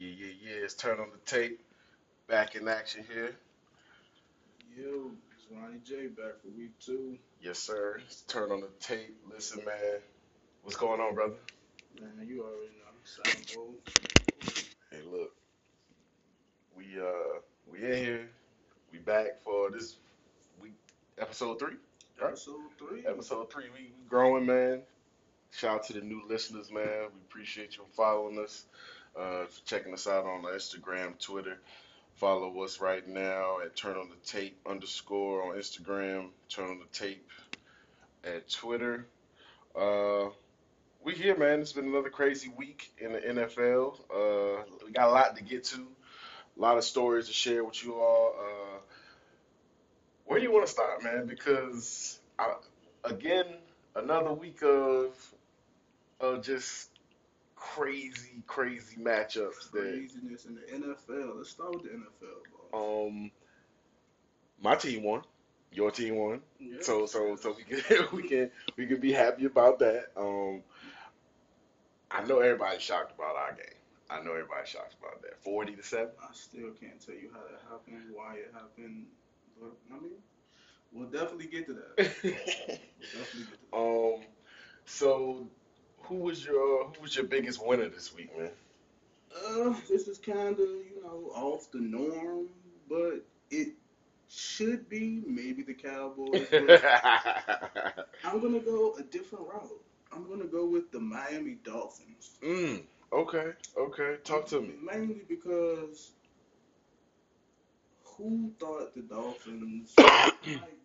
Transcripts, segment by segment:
It's Turn on the Tape. Back in action here. Yo, it's Ronnie J back for week two. Yes, sir. It's Turn on the Tape. Listen, man. What's going on, brother? Man, you already know. Sound bold. Hey, look. We uh we in here. We back for this week episode three. Right. Episode three. Episode three. We, we growing, man. Shout out to the new listeners, man. We appreciate you following us, uh, checking us out on Instagram, Twitter. Follow us right now at Turn on the Tape underscore on Instagram. Turn on the Tape at Twitter. Uh, we here, man. It's been another crazy week in the NFL. Uh, we got a lot to get to, a lot of stories to share with you all. Uh, where do you want to start, man? Because I, again, another week of of just crazy, crazy matchups that Craziness in the NFL. Let's start with the NFL, bro. um my team won, your team won. Yeah. So so so we can we can we can be happy about that. Um I know everybody's shocked about our game. I know everybody's shocked about that. Forty to seven. I still can't tell you how that happened, why it happened, but I mean, we'll definitely get to that. We'll definitely get to that. um so who was your who was your biggest winner this week, man? Uh, this is kind of, you know, off the norm, but it should be maybe the Cowboys. I'm gonna go a different route. I'm gonna go with the Miami Dolphins. mm, okay, okay. Talk to me. Mainly because who thought the Dolphins like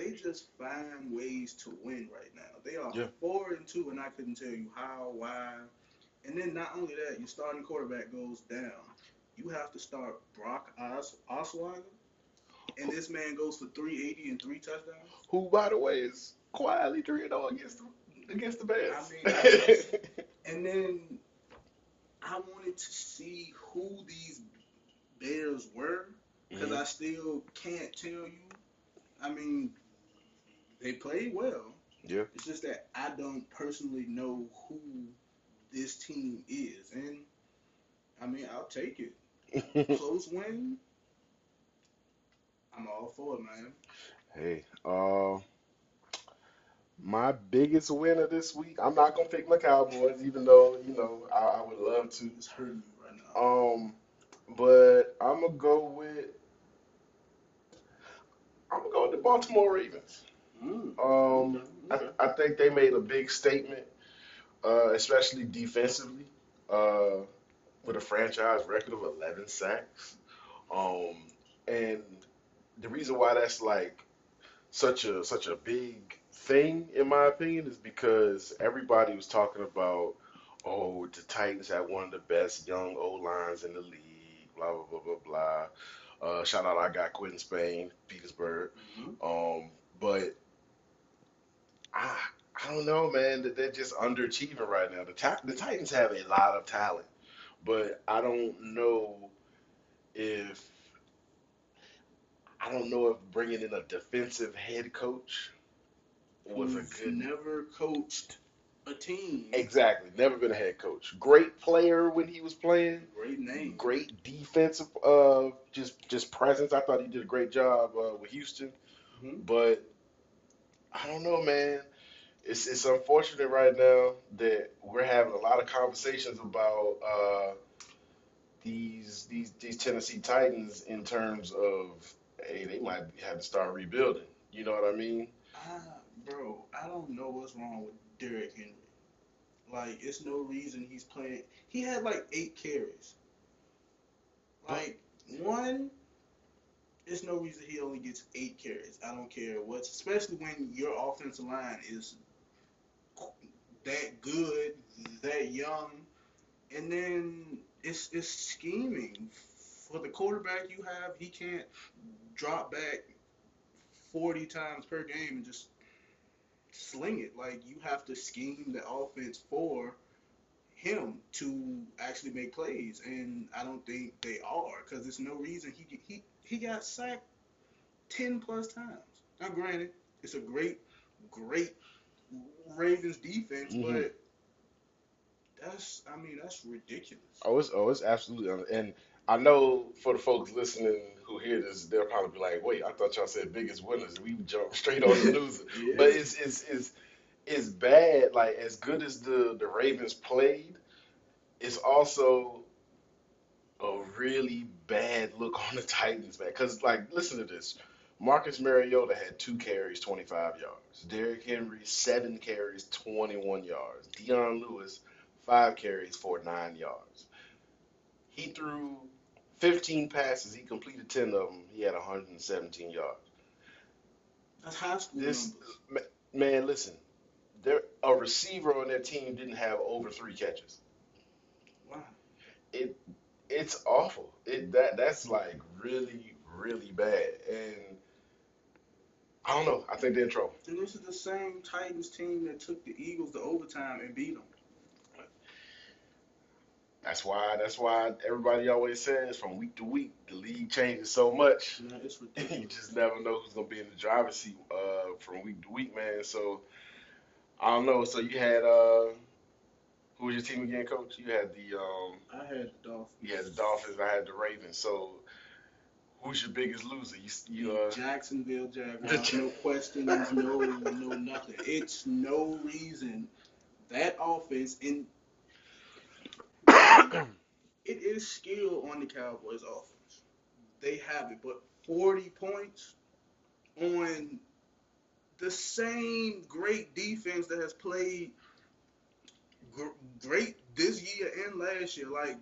they just find ways to win right now. They are Yeah. four and two, and I couldn't tell you how, why. And then not only that, your starting quarterback goes down. You have to start Brock Os- Osweiler, and this man goes for 380 and three touchdowns. Who, by the way, is quietly 3 0 against the, against the Bears. I mean, I- And then I wanted to see who these Bears were because Mhm. I still can't tell you. I mean, they played well. Yeah. It's just that I don't personally know who this team is, and I mean, I'll take it. Close win. I'm all for it, man. Hey, uh, my biggest winner this week. I'm not gonna pick my Cowboys, even though you know I, I would love to. It's hurting me right now. Um, but I'm gonna go with I'm gonna go with the Baltimore Ravens. Mm. Um, Okay. I, I think they made a big statement, uh, especially defensively, uh, with a franchise record of 11 sacks. Um, and the reason why that's like such a such a big thing, in my opinion, is because everybody was talking about, oh, the Titans had one of the best young O lines in the league, blah blah blah blah blah. Uh, shout out, I got Quinton Spain, Petersburg. Mhm. Um, but I I don't know, man. That they're just underachieving right now. The Ti- the Titans have a lot of talent, but I don't know if I don't know if bringing in a defensive head coach was a good. never coached a team. Exactly, never been a head coach. Great player when he was playing. Great name. Great defensive, uh, just just presence. I thought he did a great job uh, with Houston. Mhm. But I don't know, man. It's it's unfortunate right now that we're having a lot of conversations about uh, these these these Tennessee Titans in terms of hey, they might have to start rebuilding. You know what I mean? Ah, bro, I don't know what's wrong with Derrick Henry. Like, it's no reason he's playing. He had like eight carries. Like, one, it's no reason he only gets eight carries. I don't care what, especially when your offensive line is that good, that young, and then it's it's scheming. For the quarterback you have, he can't drop back 40 times per game and just sling it. Like you have to scheme the offense for him to actually make plays, and I don't think they are because there's no reason he he he got sacked ten plus times. Now, granted, it's a great great Ravens defense, Mhm. but that's I mean that's ridiculous. Oh, it's oh, it's absolutely, and I know for the folks listening who hear this, they'll probably be like, "Wait, I thought y'all said biggest winners. We jumped straight on the loser." Yeah. But it's it's it's it's bad. Like as good as the the Ravens played, it's also a really bad look on the Titans, man. Because like, listen to this. Marcus Mariota had two carries, 25 yards. Derrick Henry, seven carries, 21 yards. Dion Lewis, five carries for nine yards. He threw 15 passes. He completed 10 of them. He had 117 yards. That's high school This numbers. man, listen, there a receiver on their team didn't have over three catches. Wow. It it's awful. It that that's like really really bad. And I don't know. I think they're in trouble. And this is the same Titans team that took the Eagles to overtime and beat them. That's why that's why everybody always says from week to week the league changes so much. Man, it's you just never know who's gonna be in the driver's seat uh, from week to week, man. So I don't know. So you had uh, who was your team again, coach? You had the um, I had the Dolphins. had the Dolphins. I had the Ravens. So who's your biggest loser? You you uh, Jacksonville Jaguars, no questions, no no nothing. It's no reason that offense in it is skill on the Cowboys offense. They have it, but 40 points on the same great defense that has played great this year and last year. Like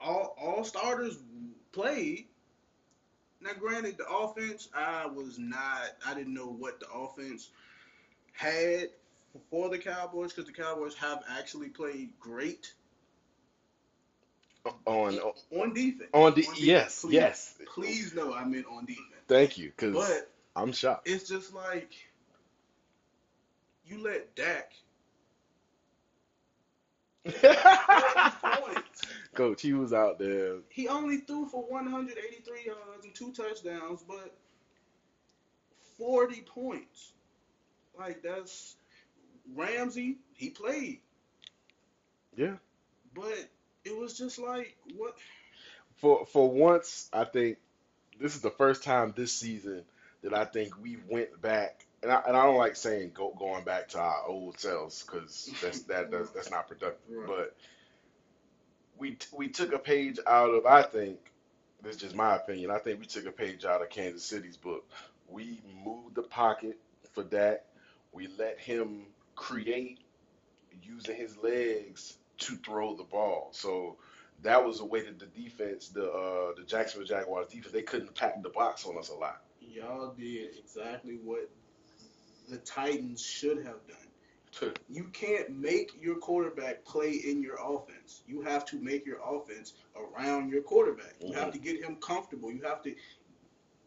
all all starters played. Now, granted, the offense, I was not, I didn't know what the offense had for the Cowboys because the Cowboys have actually played great on on defense. on the defense. yes Please, yes. Please know I meant on defense. Thank you, because But I'm shocked. it's just like you let Dak. Coach, he was out there. He only threw for 183 yards and two touchdowns, but 40 points. Like that's Ramsey. He played, Yeah. but it was just like what? For for once, I think this is the first time this season that I think we went back, and I, and I don't like saying go, going back to our old selves because that's that that's, that's not productive. Right. But we we took a page out of I think this is just my opinion. I think we took a page out of Kansas City's book. We moved the pocket for Dak. We let him create using his legs to throw the ball. So that was a way that the defense, the uh, the Jacksonville Jaguars defense, they couldn't pack the box on us a lot. Y'all did exactly what the Titans should have done. You can't make your quarterback play in your offense. You have to make your offense around your quarterback. You have mm-hmm. to get him comfortable. You have to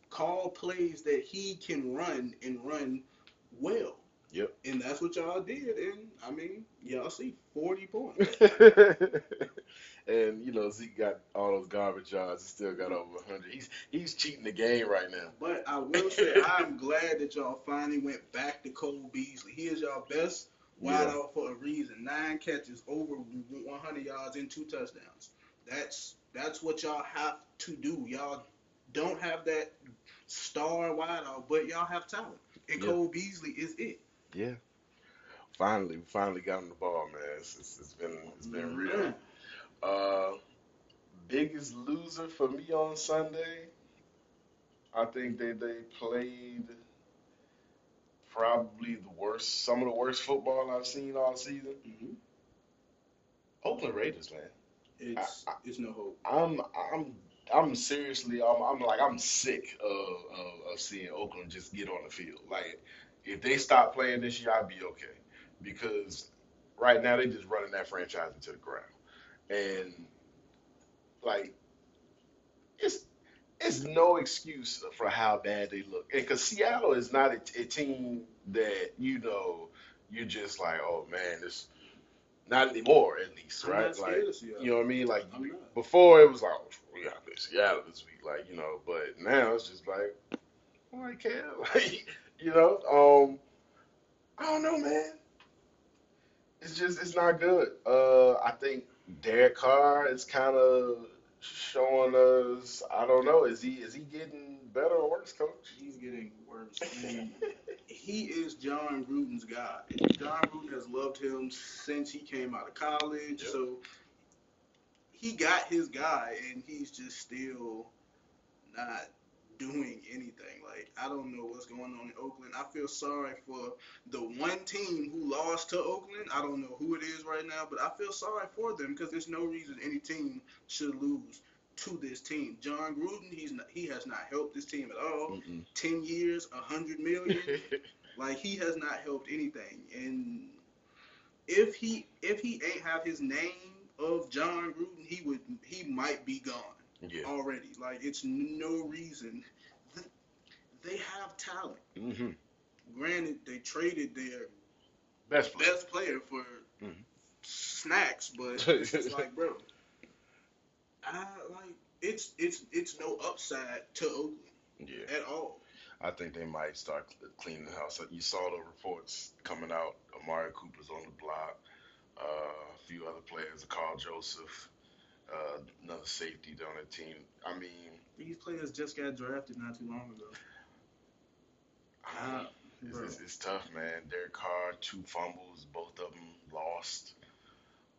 call plays that he can run and run well. Yep. And that's what y'all did. And I mean, y'all see 40 points. and you know Zeke got all those garbage yards. He still got over 100. He's he's cheating the game right now. But I will say, I'm glad that y'all finally went back to Cole Beasley. He is y'all best wide Yeah. out for a reason. Nine catches, over 100 yards, and two touchdowns. That's that's what y'all have to do. Y'all don't have that star wide out, but y'all have talent. And Yeah. Cole Beasley is it. Yeah. Finally, we finally got him the ball, man. It's, it's, it's been it's been mm-hmm. real. Man, biggest loser for me on Sunday, I think they they played probably the worst, some of the worst football I've seen all season. mhm. Oakland Raiders, man. It's it's no hope. I'm I'm I'm seriously I'm, I'm like I'm sick of, of of seeing Oakland just get on the field. Like if they stop playing this year, I'd be okay because right now they're just running that franchise into the ground, and like it's it's no excuse for how bad they look. And because Seattle is not a, a team that you know you're just like oh man this not anymore at least right? like you know what I mean? Like I'm before it was like oh, we got to play Seattle this week like you know but now it's just like I don't care like you know? Um I don't know man. It's just it's not good. Uh I think Derek Carr is kind of showing us. I don't know. Is he is he getting better or worse, coach? He's getting worse. He is Jon Gruden's guy. Jon Gruden has loved him since he came out of college. Yep. So he got his guy, and he's just still not doing anything. Like I don't know what's going on in Oakland. I feel sorry for the one team who lost to Oakland. I don't know who it is right now, but I feel sorry for them because there's no reason any team should lose to this team. Jon Gruden, he's not, he has not helped this team at all. Mm-mm. Ten years, a hundred million. Like he has not helped anything. And if he if he ain't have his name of Jon Gruden, he would he might be gone yeah. already. Like it's no reason. They have talent. hmm Granted, they traded their Best player. best player for Mhm. snacks, but it's like, bro, I like it's it's it's no upside to Oakland Yeah. at all. I think they might start cleaning the house. You saw the reports coming out. Amari Cooper's on the block. Uh, a few other players, Karl Joseph, uh, another safety on the team. I mean, These players just got drafted not too long ago. I Uh, it's, it's, it's tough, man. Derek Carr, two fumbles, both of them lost.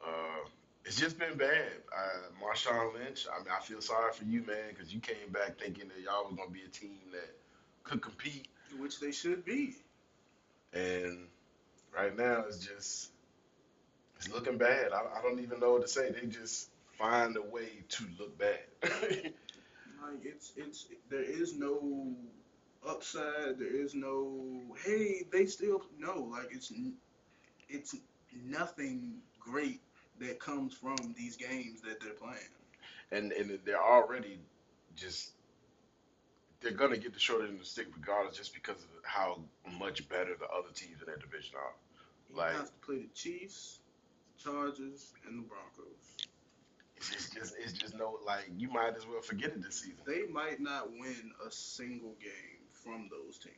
Uh, it's just been bad. Uh, Marshawn Lynch, I mean, I feel sorry for you, man, because you came back thinking that y'all was going to be a team that could compete. which they should be. And right now, it's just it's looking bad. I, I don't even know what to say. They just find a way to look bad. Like it's it's there is no upside. There is no hey they still no like it's it's nothing great that comes from these games that they're playing. and and they're already just they're gonna get the short end of the stick regardless, just because of how much better the other teams in that division are. He Like- has to play the Chiefs, Chargers, and the Broncos. It's just it's just no like you might as well forget it this season. They might not win a single game from those teams.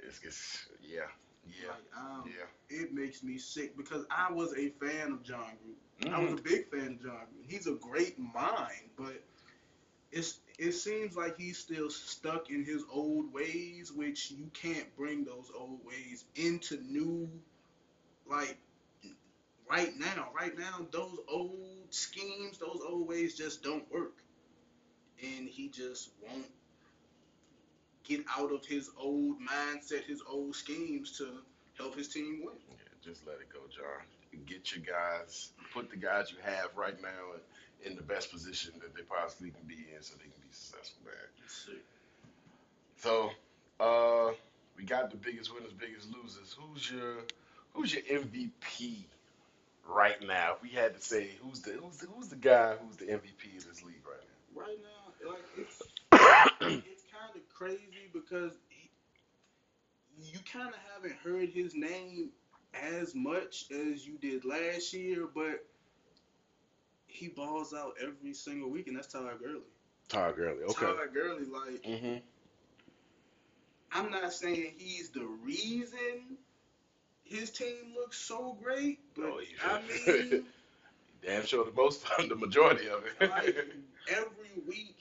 It's, it's yeah, yeah, Like, um, yeah. It makes me sick because I was a fan of Jon Gruden. I Mhm. was a big fan of Jon Gruden. He's a great mind, but it's it seems like he's still stuck in his old ways, which you can't bring those old ways into new like right now. Right now, those old schemes, those old ways just don't work. And he just won't get out of his old mindset, his old schemes to help his team win. Yeah, just let it go, Jon. Get your guys, put the guys you have right now in, in the best position that they possibly can be in, so they can be successful, man. So, uh, we got the biggest winners, biggest losers. Who's your who's your MVP right now? If we had to say who's the who's the, who's the guy who's the MVP of this league right now? Right now, like it's it's kind of crazy because he, you kind of haven't heard his name as much as you did last year, but he balls out every single week, and that's Todd Gurley. Todd Gurley. Okay. Todd Gurley, like Mm-hmm. I'm not saying he's the reason his team looks so great, but Oh, I mean, Damn sure the most time, the majority of it. like every week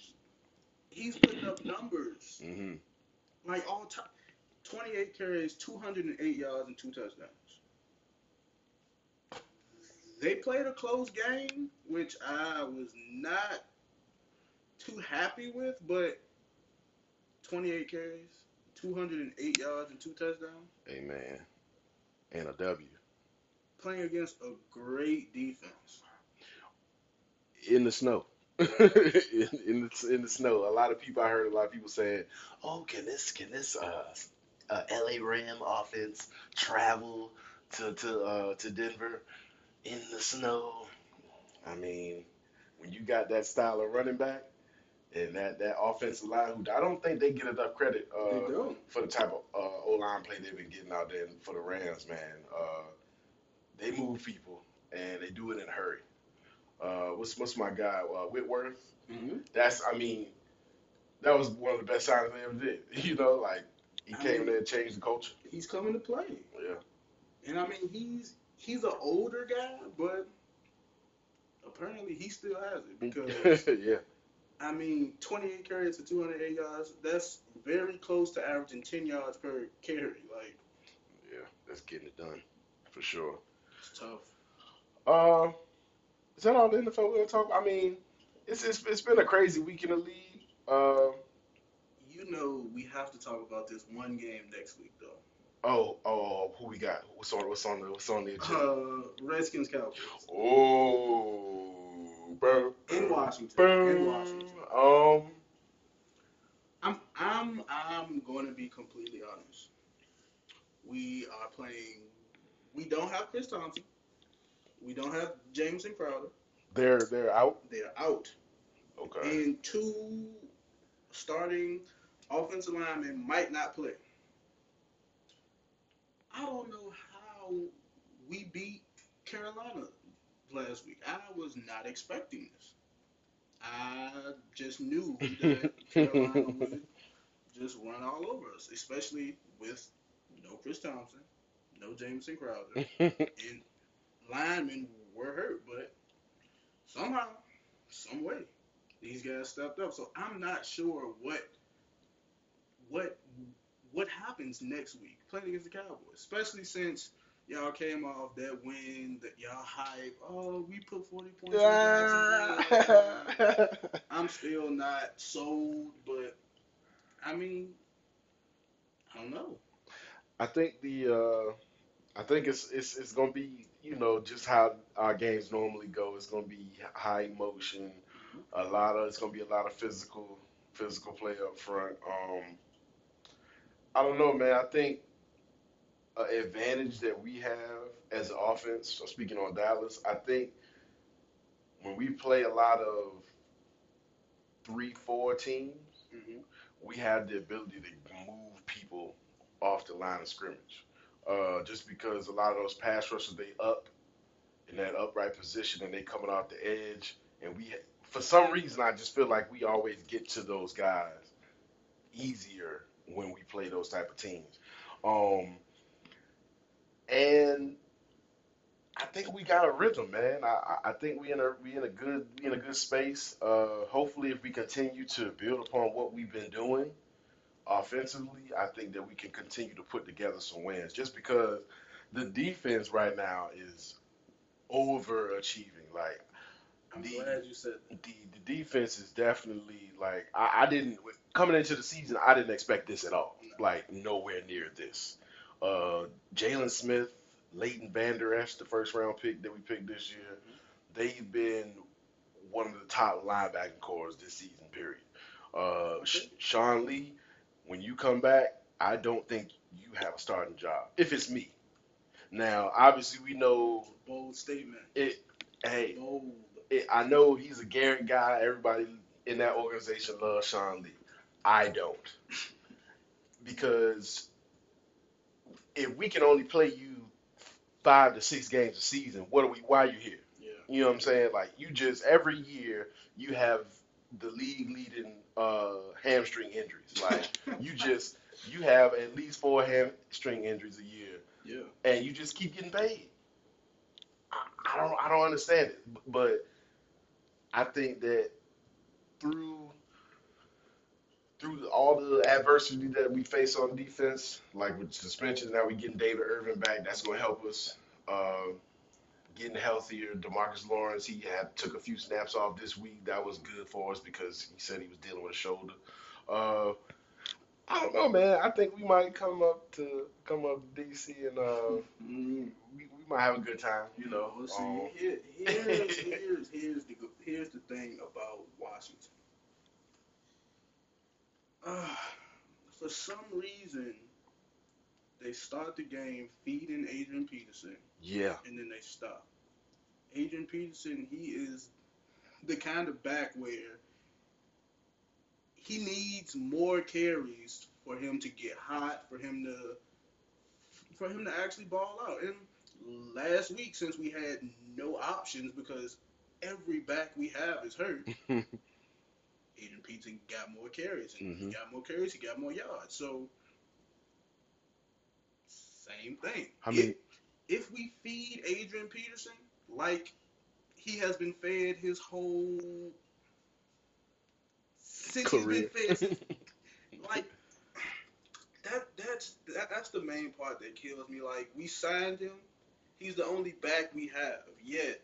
he's putting up numbers. mm-hmm. Like all time, 28 carries, 208 yards, and two touchdowns. They played a close game, which I was not too happy with, but 28 carries, 208 yards, and two touchdowns. Amen. And a W. Playing against a great defense. in the snow. in, in the in the snow. A lot of people I heard a lot of people saying, "Oh, can this can this uh, uh LA Ram offense travel to to uh to Denver in the snow?" I mean, when you got that style of running back and that that offensive line, who I don't think they get enough credit uh for the type of uh, O line play they've been getting out there for the Rams, man. Uh, they move people and they do it in a hurry. Uh, what's what's my guy uh, Whitworth? Mm-hmm. That's I mean, that was one of the best signings they ever did. You know, like he I came mean- there and changed the culture. He's coming to play. Yeah, And I mean, he's he's an older guy, but apparently he still has it because yeah. I mean, 28 carries to 208 yards. That's very close to averaging 10 yards per carry. Like Yeah, that's getting it done for sure. it's tough. Uh, is that all the NFL we're gonna talk? I mean, it's it's it's been a crazy week in the league. Uh, You know, we have to talk about this one game next week though. oh oh, who we got? What's on what's on the what's on the agenda? Uh, Redskins Cowboys Oh, bro. in Washington. Boom. In Washington. Um, I'm I'm I'm going to be completely honest. We are playing. We don't have Chris Thompson. We don't have Jameson Crowder. they're they're out. They're out. Okay. And two starting offensive linemen might not play. I don't know how we beat Carolina last week. I was not expecting this. I just knew that Carolina would just run all over us, especially with no Chris Thompson, no Jameson Crowder, and linemen were hurt, but somehow, some way, these guys stepped up. So I'm not sure what what what happens next week playing against the Cowboys, especially since y'all came off that win that y'all hype. Oh, we put 40 points Jacksonville. I'm still not sold, but I mean, I don't know. I think the uh, I think it's it's it's gonna be you know just how our games normally go. It's gonna be high emotion, a lot of it's gonna be a lot of physical physical play up front. Um, I don't know, man. I think an advantage that we have as an offense. So speaking on Dallas, I think when we play a lot of three four teams hmm we have the ability to move people off the line of scrimmage. Uh, just because a lot of those pass rushers they up in that upright position and they coming off the edge, and we for some reason I just feel like we always get to those guys easier when we play those type of teams. Um, and I think we got a rhythm, man. I, I think we in a we in a good we in a good space. Uh, hopefully, if we continue to build upon what we've been doing offensively, I think that we can continue to put together some wins. Just because the defense right now is overachieving. Like I'm the glad you said that. the, the defense is definitely like I, I didn't coming into the season. I didn't expect this at all. Like nowhere near this. Uh, Jaylon Smith, Leighton Vander Esch, the first round pick that we picked this year, they've been one of the top linebacking cores this season. Period. Uh, Sean Lee, when you come back, I don't think you have a starting job. If it's me. Now, obviously, we know Bold statement. it. Hey, Bold. it, I know he's a Garrett guy. Everybody in that organization loves Sean Lee. I don't. Because if we can only play you five to six games a season, what are we why are you here? Yeah. You know what I'm saying? Like you just every year you have the league leading uh, hamstring injuries. Like you just you have at least four hamstring injuries a year Yeah. and you just keep getting paid. I, I don't I don't understand it, but I think that through through all the adversity that we face on defense, like with suspensions, now we getting David Irving back. That's going to help us. Uh, getting healthier. Demarcus Lawrence, he had took a few snaps off this week. That was good for us because he said he was dealing with a shoulder. Uh, I don't know, man. I think we might come up to come up to DC and uh, Mm. we, we might have a good time. You know, Well, see, Um, here, here's, here's, here's, the, here's the thing about Washington. Uh, for some reason, they start the game feeding Adrian Peterson, yeah, and then they stop. Adrian Peterson, he is the kind of back where he needs more carries for him to get hot, for him to for him to actually ball out. And last week, since we had no options because every back we have is hurt, Adrian Peterson got more carries, and he Mhm. got more carries, he got more yards. So same thing. I If- mean, if we feed Adrian Peterson like he has been fed his whole since Career. he's been fed. Like that. That's that, that's the main part that kills me. Like we signed him. He's the only back we have. Yet,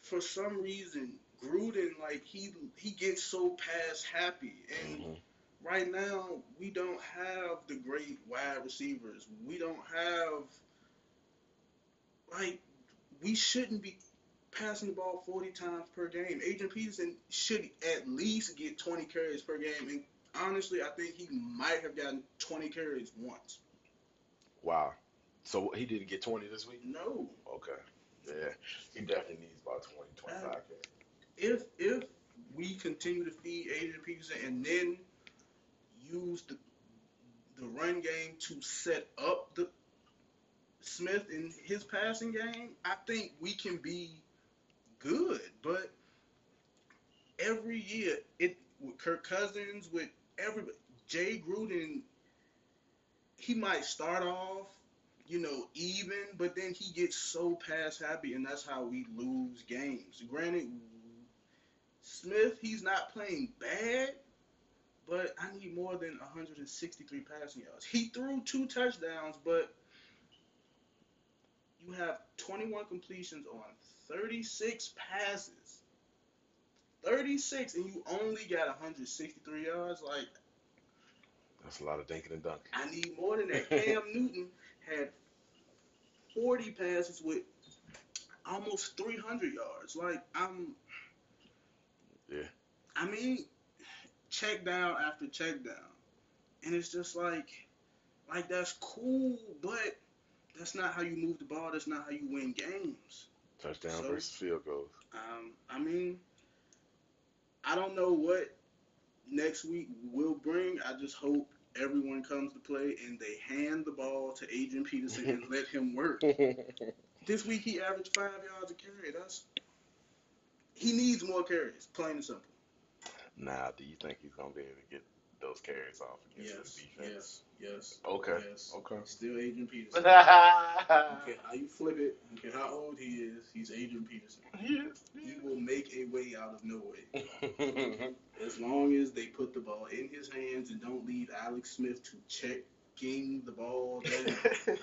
for some reason, Gruden like he he gets so pass happy and. Mhm. right now we don't have the great wide receivers. We don't have like we shouldn't be passing the ball 40 times per game. Adrian Peterson should at least get 20 carries per game and honestly, I think he might have gotten 20 carries once. Wow. So he didn't get 20 this week? No. Okay. Yeah. He definitely needs about 20, 25 Uh, carries. If if we continue to feed Adrian Peterson and then use the the run game to set up the Smith in his passing game, I think we can be good. But every year, it with Kirk Cousins, with everybody, Jay Gruden, he might start off, you know, even, but then he gets so pass happy, and that's how we lose games. Granted, Smith, he's not playing bad, but I need more than 163 passing yards. He threw two touchdowns, but you have 21 completions on 36 passes. 36, and you only got 163 yards. Like, That's a lot of dinking and dunking. I need more than that. Cam Newton had 40 passes with almost 300 yards. Like, I'm. Yeah. I mean, check down after check down. And it's just like, like, that's cool, but that's not how you move the ball. That's not how you win games. Touchdown So- versus field goals. Um, I mean, I don't know what next week will bring. I just hope everyone comes to play and they hand the ball to Adrian Peterson and let him work. This week he averaged five yards a carry. That's he needs more carries, plain and simple. now, do you think he's going to be able to get those carries off against Yes, this defense? yes, yes. Okay. Yes. Okay. Still Adrian Peterson. okay, how you flip it, Okay, how old he is, he's Adrian Peterson. Yes. He will make a way out of no way. As long as they put the ball in his hands and don't leave Alex Smith to check checking the ball down.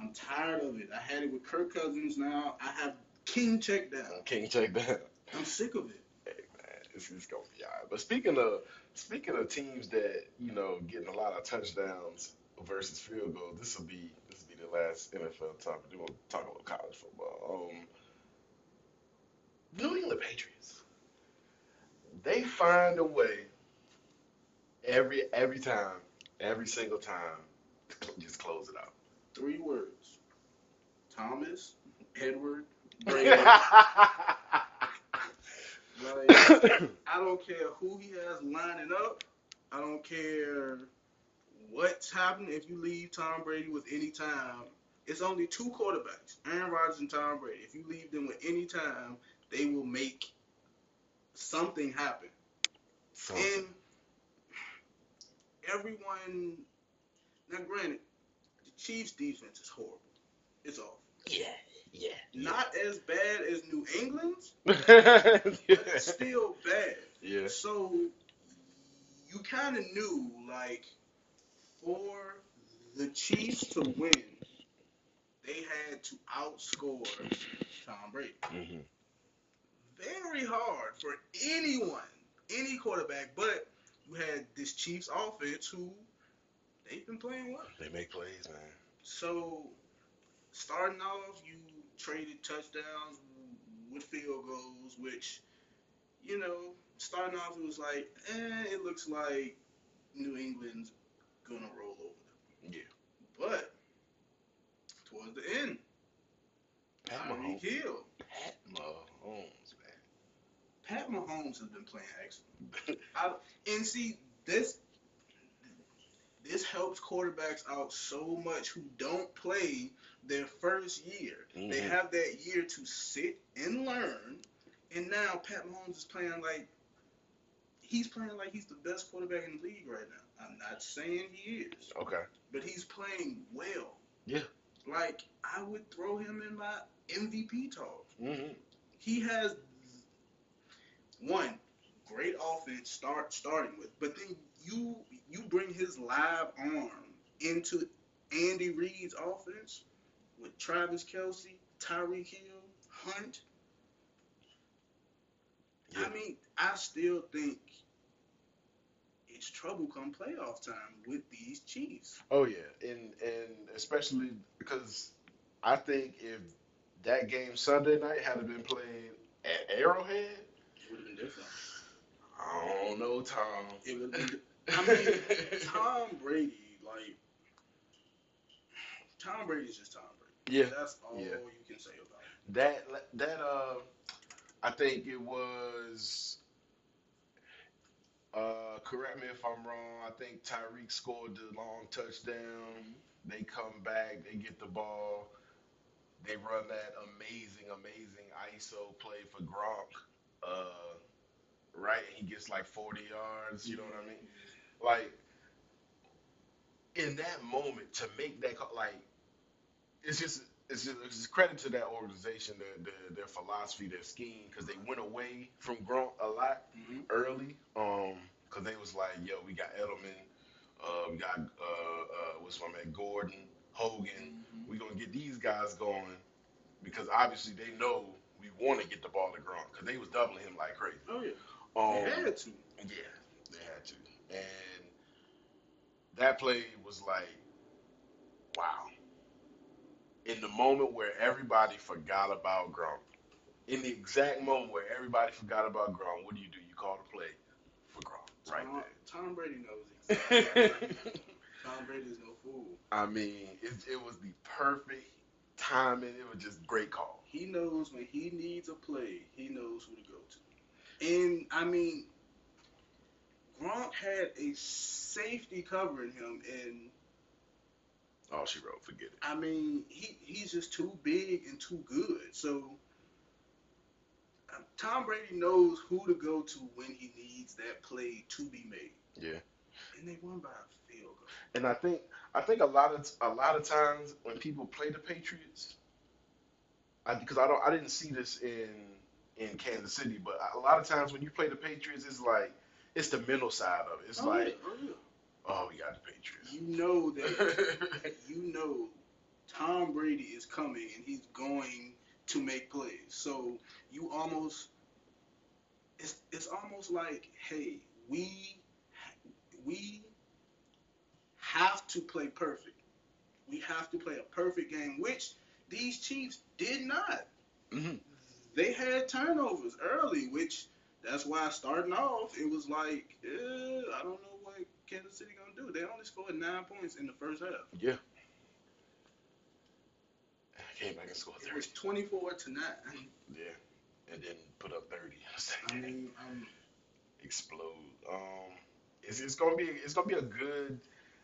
I'm tired of it. I had it with Kirk Cousins. Now I have King check down. King check down. I'm sick of it. This is gonna be alright. But speaking of speaking of teams that you know getting a lot of touchdowns versus field goals, this will be this will be the last NFL topic. We're gonna talk about college football. Um, New England Patriots. They find a way every every time, every single time, just close it out. Three words: Thomas, Edward. like, I don't care who he has lining up. I don't care what's happening. If you leave Tom Brady with any time, it's only two quarterbacks, Aaron Rodgers and Tom Brady. If you leave them with any time, they will make something happen. Something. And everyone, now granted, the Chiefs' defense is horrible. It's awful. yeah, yeah. Not as bad as New England's, yeah. but still bad. yeah. So you kind of knew, like, for the Chiefs to win, they had to outscore Tom Brady. Mm-hmm. Very hard for anyone, any quarterback, but you had this Chiefs offense who they've been playing well. They make plays, man. So starting off, you traded touchdowns with field goals, which you know, starting off it was like, eh, it looks like New England's gonna roll over them. Yeah. But towards the end, Pat Tyreek Mahomes. Hill, Pat Mahomes, man. Pat Mahomes has been playing excellent. I, and see this. This helps quarterbacks out so much who don't play their first year. They Mhm. have that year to sit and learn. And now Pat Mahomes is playing like he's playing like he's the best quarterback in the league right now. I'm not saying he is, Okay. but he's playing well. Yeah. Like I would throw him in my MVP talk. hmm He has one great offense start starting with, but then you you bring his live arm into Andy Reid's offense with Travis Kelce, Tyreek Hill, Hunt. Yeah. I mean, I still think it's trouble come playoff time with these Chiefs. Oh yeah, and and especially because I think if that game Sunday night had been played at Arrowhead, It would have been different. I don't know, Tom. It would been. I mean, Tom Brady, like Tom Brady's just Tom. Yeah, That's all Yeah. you can say about it. that that uh, I think it was. Uh, correct me if I'm wrong. I think Tyreek scored the long touchdown. They come back, they get the ball, they run that amazing, amazing ISO play for Gronk. Uh, right, he gets like 40 yards. You know what I mean? Like in that moment to make that call, like it's just it's just, it's just credit to that organization, their their, their philosophy, their scheme, because they went away from Gronk a lot Mhm. early. Um, because they was like, yo, we got Edelman, uh, we got uh, uh, what's my man, Gordon, Hogan. Mhm. We gonna get these guys going because obviously they know we want to get the ball to Gronk because they was doubling him like crazy. Oh yeah, Um, they had to. yeah, they had to. And that play was like, wow. In the moment where everybody forgot about Gronk, in the exact moment where everybody forgot about Gronk, what do you do? You call the play for Gronk right Tom, Tom Brady knows exactly. there. Tom Brady is no fool. I mean, it, it was the perfect timing. It was just great call. He knows when he needs a play, he knows who to go to. And I mean, Gronk had a safety covering him, and All she wrote, forget it. I mean, he he's just too big and too good. So um, Tom Brady knows who to go to when he needs that play to be made, Yeah. and they won by a field goal. And I think I think a lot of a lot of times when people play the Patriots, I because I don't I didn't see this in in Kansas City, but a lot of times when you play the Patriots, it's like it's the mental side of it. It's Oh, like, yeah, oh, yeah. Oh, we got the Patriots. you know that you know Tom Brady is coming and he's going to make plays. So you almost it's it's almost like, hey, we we have to play perfect. We have to play a perfect game, which these Chiefs did not. hmm They had turnovers early, which that's why starting off it was like, eh, I don't know Kansas City gonna do. They only scored nine points in the first half. Yeah. Came back and scored It was 24 to 9. Yeah. And then put up 30. I mean, um, explode. Um, it's, it's gonna be it's gonna be a good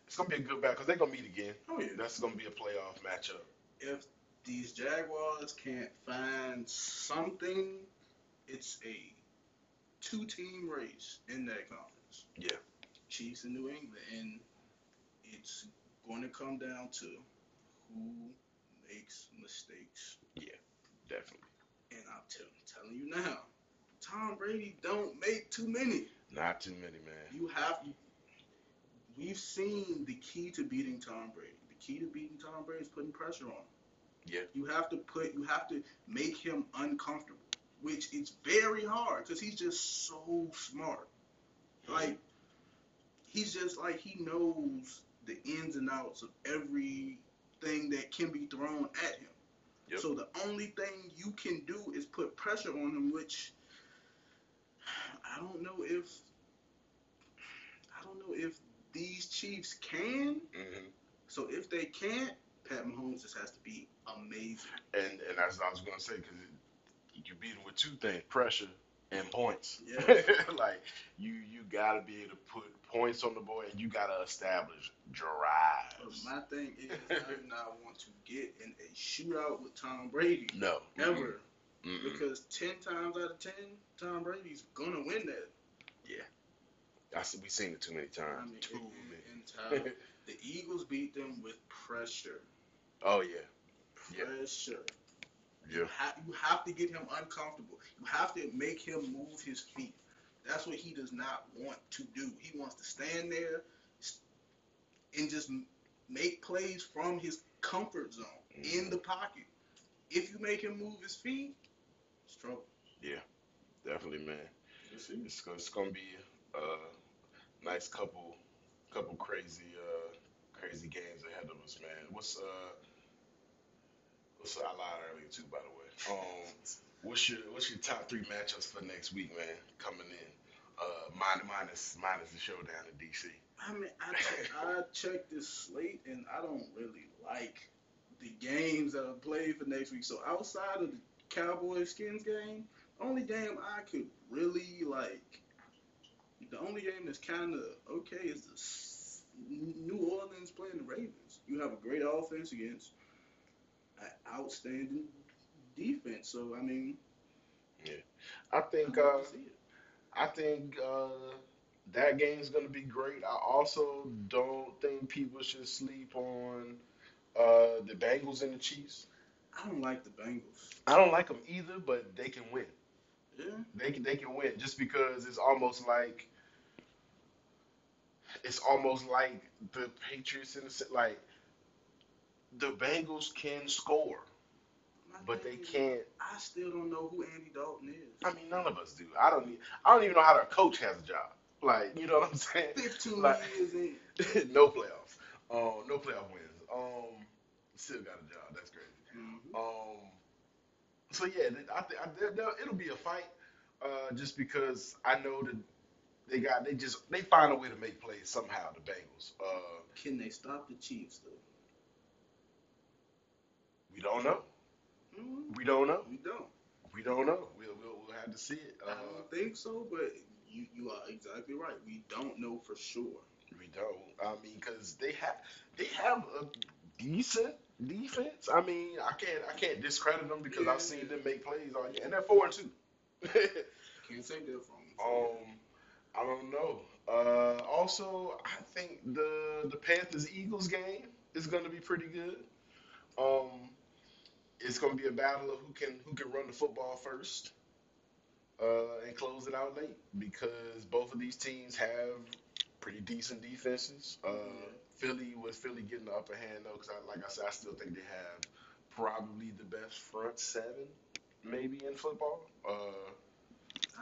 it's gonna be a good battle because they're gonna meet again. oh yeah. That's gonna be a playoff matchup. If these Jaguars can't find something, it's a two-team race in that conference. Yeah. Chiefs in New England, and it's going to come down to who makes mistakes. Yeah, definitely. And I'm tell, telling you now, Tom Brady don't make too many. Not too many, man. You have. We've seen the key to beating Tom Brady. The key to beating Tom Brady is putting pressure on him. Yeah. You have to put. You have to make him uncomfortable, which is very hard because he's just so smart. Like he's just like he knows the ins and outs of everything that can be thrown at him. Yep. So the only thing you can do is put pressure on him, which I don't know if I don't know if these Chiefs can. Mm-hmm. So if they can't, Pat Mahomes just has to be amazing. And and that's what I was gonna say because you beat him with two things: pressure and points. Yeah. like you you gotta be able to put points on the board and you gotta establish drives. But my thing is, I do not want to get in a shootout with Tom Brady No. ever, Mm-mm. because ten times out of ten, Tom Brady's gonna win that. Yeah. I see, we've seen it too many I times. mean, too and- many. and Tom- the Eagles beat them with pressure. oh yeah. Yeah. Pressure. Yeah. You, ha- you have to get him uncomfortable. You have to make him move his feet. That's what he does not want to do. He wants to stand there and just make plays from his comfort zone Mm-hmm. in the pocket. If you make him move his feet, it's trouble. Yeah, definitely, man. We'll. It's, it's gonna be a nice couple, couple crazy, uh, crazy games ahead of us, man. What's uh, what's I lied earlier too, by the way. Um, what's your what's your top three matchups for next week, man? Coming in, uh, minus minus minus the showdown in DC. I mean, I, I checked this slate and I don't really like the games that are played for next week. So outside of the Cowboys Skins game, only game I could really like, the only game that's kind of okay is the New Orleans playing the Ravens. You have a great offense against outstanding defense. So I mean, I I think love uh, to see it. I think uh, that game's gonna be great. I also don't think people should sleep on uh, the Bengals and the Chiefs. I don't like the Bengals. I don't like them either, but they can win. Yeah. They can they can win just because it's almost like it's almost like the Patriots in the like the Bengals can score, My but they is, can't. I still don't know who Andy Dalton is. I mean, none of us do. I don't. e- I don't even know how their coach has a job. Like, you know what I'm saying? 15 Like- years in. no playoffs. Um, no playoff wins. Um, still got a job. That's crazy. Mhm. Um, so yeah, I think I, there- there- it'll be a fight. Uh, just because I know that they got they just they find a way to make plays somehow. The Bengals. Uh, Can they stop the Chiefs though? We don't know. Mhm. We don't know. We don't. We don't know. We'll we'll, we'll have to see it. I Uh, don't think so, but you you are exactly right. We don't know for sure. we don't. I mean, because they have they have a decent defense. I mean, I can't I can't discredit them because Yeah. I've seen them make plays all year, and they're four and two. Can't say that from. Um, I don't know. Uh, also, I think the the Panthers Eagles game is going to be pretty good. Um, it's going to be a battle of who can who can run the football first uh, and close it out late because both of these teams have pretty decent defenses. Uh, Philly with Philly getting the upper hand though, because I, like I said, I still think they have probably the best front seven maybe in football. Uh,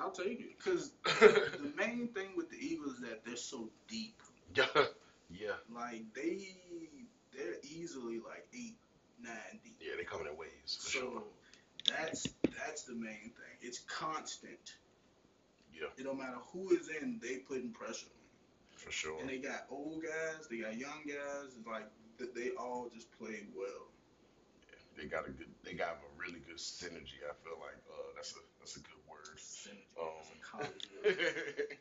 I'll take it because the main thing with the Eagles is that they're so deep. yeah, yeah, Like they they're easily like eight nine deep. yeah. They coming in waves for so sure. that's that's the main thing. It's constant. Yeah. It don't matter who is in, they putting pressure on. For sure. And they got old guys, they got young guys. It's like th- they all just play well. They got a good. They got a really good synergy. I feel like uh, that's a that's a good word. Synergy. Um, It's a college word.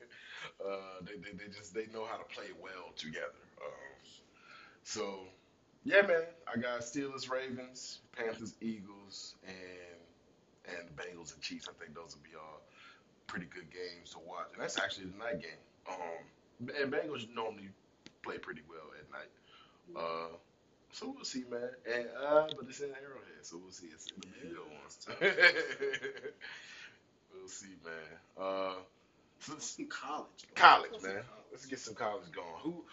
uh, they, they they just they know how to play well together. Um, so yeah, man. I got Steelers, Ravens, Panthers, Eagles, and and the Bengals and Chiefs. I think those will be all pretty good games to watch. And that's actually the night game. Um, and Bengals normally play pretty well at night. Uh, so we'll see, man. And uh, but it's in Arrowhead, so we'll see. It's it'll be a good one. we'll see, man. Uh, so Some college. college, man. college. Let's get some college going. Who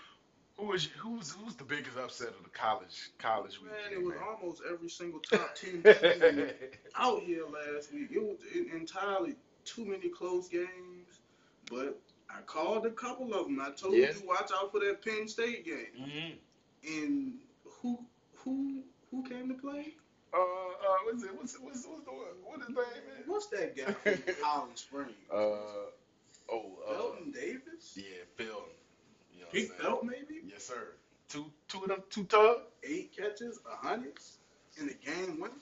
who is who's who's the biggest upset of the college college Man, weekend? it was man? almost every single top ten team out here last week. It was en- entirely too many close games, but I called a couple of them. I told Yeah. you watch out for that Penn State game. Mhm. And who who who came to play? Uh, uh, what's it? What's what's what's the one? What his name is? What's that guy from Highland Springs? Uh, oh, uh, Felton Davis. yeah, Phil. You know what I'm Pete saying? Felt maybe Yes, sir. Two two of them two tug. eight catches, a hundred in the game winner.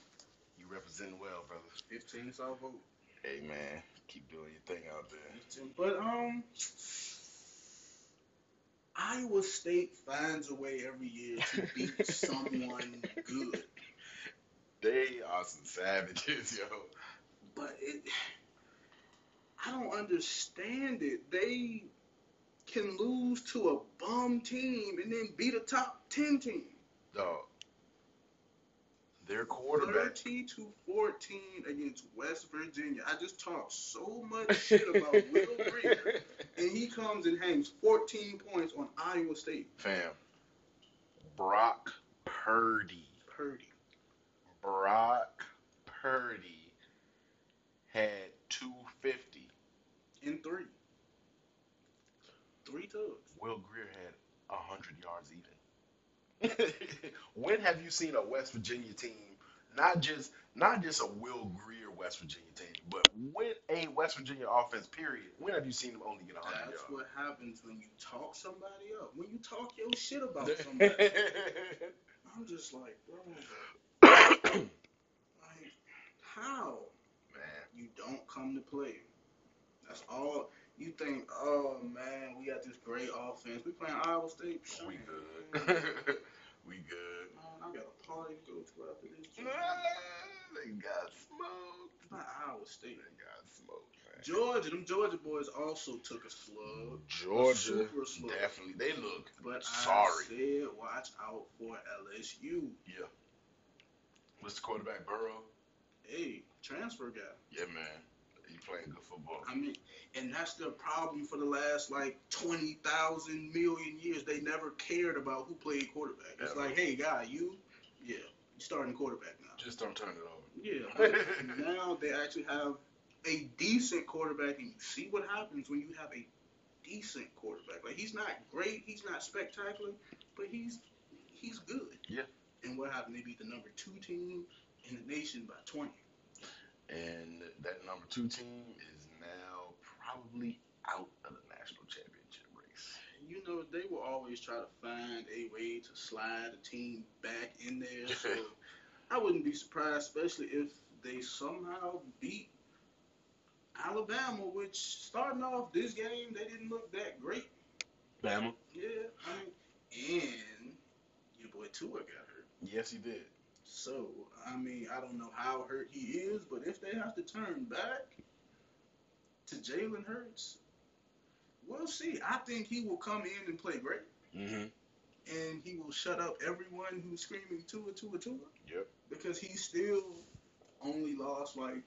You represent well, brother. Fifteen South vote. Hey man, keep doing your thing out there. But um, Iowa State finds a way every year to beat someone good. They are some savages, yo. But it, I don't understand it. They can lose to a bum team and then beat a top ten team. Dog. their quarterback. 30 to 14 against West Virginia. I just talked so much shit about Will Grier, and he comes and hangs 14 points on Iowa State. Fam. Brock Purdy. Purdy. Brock Purdy had 250. In three. Three tugs. Will Grier had 100 yards even. when have you seen a West Virginia team, not just not just a Will Grier West Virginia team, but with a West Virginia offense, period, when have you seen them only get 100 yards? That's yards? what happens when you talk somebody up. When you talk your shit about somebody. I'm just like, bro, like, how? Man, You don't come to play. That's all. You think, oh man, we got this great offense. We playing Iowa State. we good. we good. Man, I got a party to go to after this. They got smoked. It's not Iowa State. They got smoked, man. Georgia, them Georgia boys also took a slug, Georgia, super slug. definitely. They look but sorry. I said watch out for LSU. Yeah. What's the quarterback, Burrow? Hey, transfer guy. Yeah, man. He playing good football. I mean, and that's the problem for the last like twenty thousand million years. They never cared about who played quarterback. It's like, hey, guy, you, yeah, you starting quarterback now. Just don't turn it over. Yeah, now they actually have a decent quarterback, and you see what happens when you have a decent quarterback. Like he's not great, he's not spectacular, but he's he's good. Yeah. And what happened? They beat the number two team in the nation by twenty. And that number two team is probably out of the national championship race. You know, they will always try to find a way to slide a team back in there. So I wouldn't be surprised, especially if they somehow beat Alabama, which starting off this game, they didn't look that great. Bama? Yeah, I mean, and your boy Tua got hurt. Yes, he did. So, I mean, I don't know how hurt he is, but if they have to turn back to Jalen Hurts, we'll see. I think he will come in and play great. Mm-hmm. and he will shut up everyone who's screaming Tua, Tua, Tua. Yep. Because he still only lost like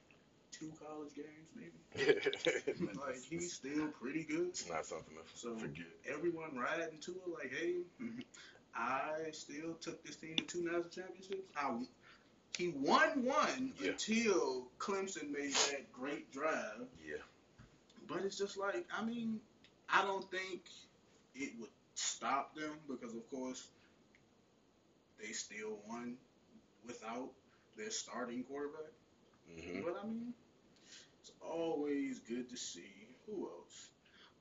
two college games, maybe. like he's still pretty good. it's not something to So- forget. Everyone riding Tua like, hey, I still took this team to two national championships. I, he won one Yeah. until Clemson made that great drive. Yeah. But it's just like, I mean, I don't think it would stop them because, of course, they still won without their starting quarterback. Mm-hmm. But I mean, it's always good to see. Who else?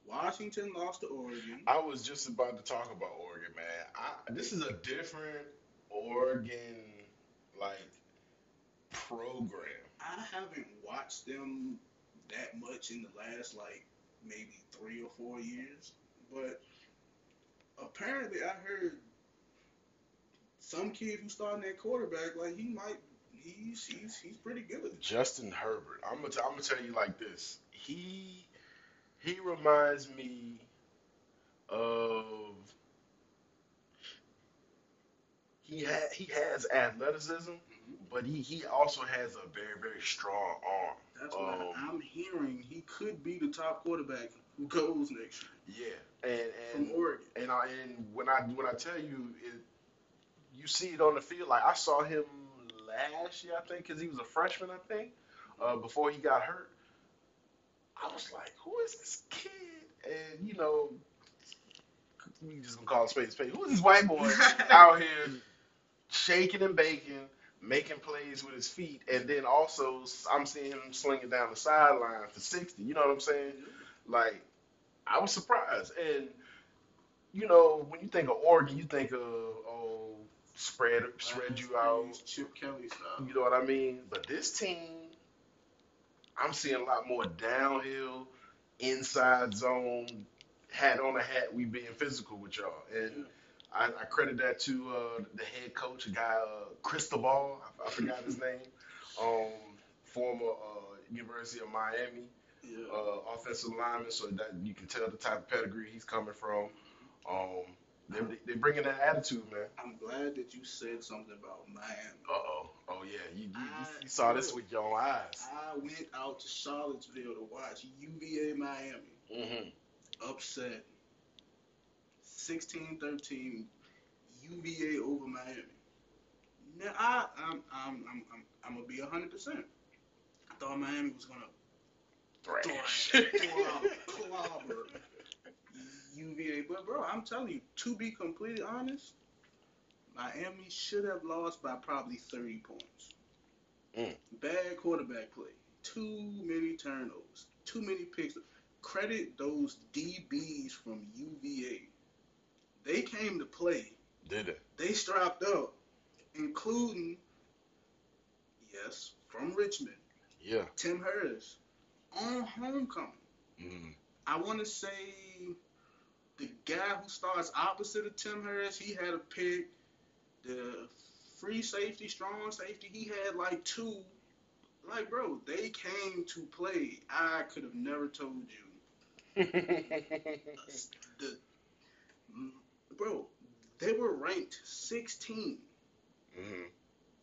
Washington lost to Oregon. I was just about to talk about Oregon, man. I, this is a different Oregon like program. I haven't watched them that much in the last like maybe three or four years, but apparently I heard some kid who's starting at quarterback like he might he's he's he's pretty good. With Justin Herbert. I'm gonna t- I'm gonna tell you like this. He he reminds me of he ha- he has athleticism, mm-hmm. but he, he also has a very very strong arm. That's why Um, I'm hearing he could be the top quarterback who goes next year Yeah, and and from Oregon. and I and when I when I tell you it, you see it on the field. Like I saw him last year, I think, because he was a freshman, I think, uh, before he got hurt. I was like, who is this kid? And you know, we just gonna call it spade a spade. Who is this white boy out here shaking and baking, making plays with his feet, and then also I'm seeing him slinging down the sideline for sixty. You know what I'm saying? Like, I was surprised. And, you know, when you think of Oregon, you think of, oh, spread spread you out. Chip Kelly style. You know what I mean? But this team, I'm seeing a lot more downhill, inside zone, hat on a hat, we being physical with y'all. And I, I credit that to uh, the head coach, a guy, uh, Cristobal, I, I forgot his name, um, former uh, University of Miami Yeah. uh, offensive lineman, so that you can tell the type of pedigree he's coming from. Um, they they bringing that attitude, man. I'm glad that you said something about Miami. Uh oh, oh yeah, you, you, you, I- you saw this with your own eyes. I went out to Charlottesville to watch UVA Miami. Mm-hmm. Upset. 16-13 UVA over Miami. Now I I'm I'm I'm I'm, I'm gonna be hundred percent. I thought Miami was gonna Thrash. clobber, UVA, but bro, I'm telling you, to be completely honest, Miami should have lost by probably 30 points. Mm. Bad quarterback play, too many turnovers, too many picks. Credit those DBs from UVA. They came to play. Did it? They strapped up, including, yes, from Richmond, Yeah. Tim Harris, on homecoming. Mm-hmm. I want to say the guy who starts opposite of Tim Harris, he had a pick. The free safety, strong safety, he had like two. Like, bro, they came to play. I could have never told you. The, bro, they were ranked 16 mm-hmm.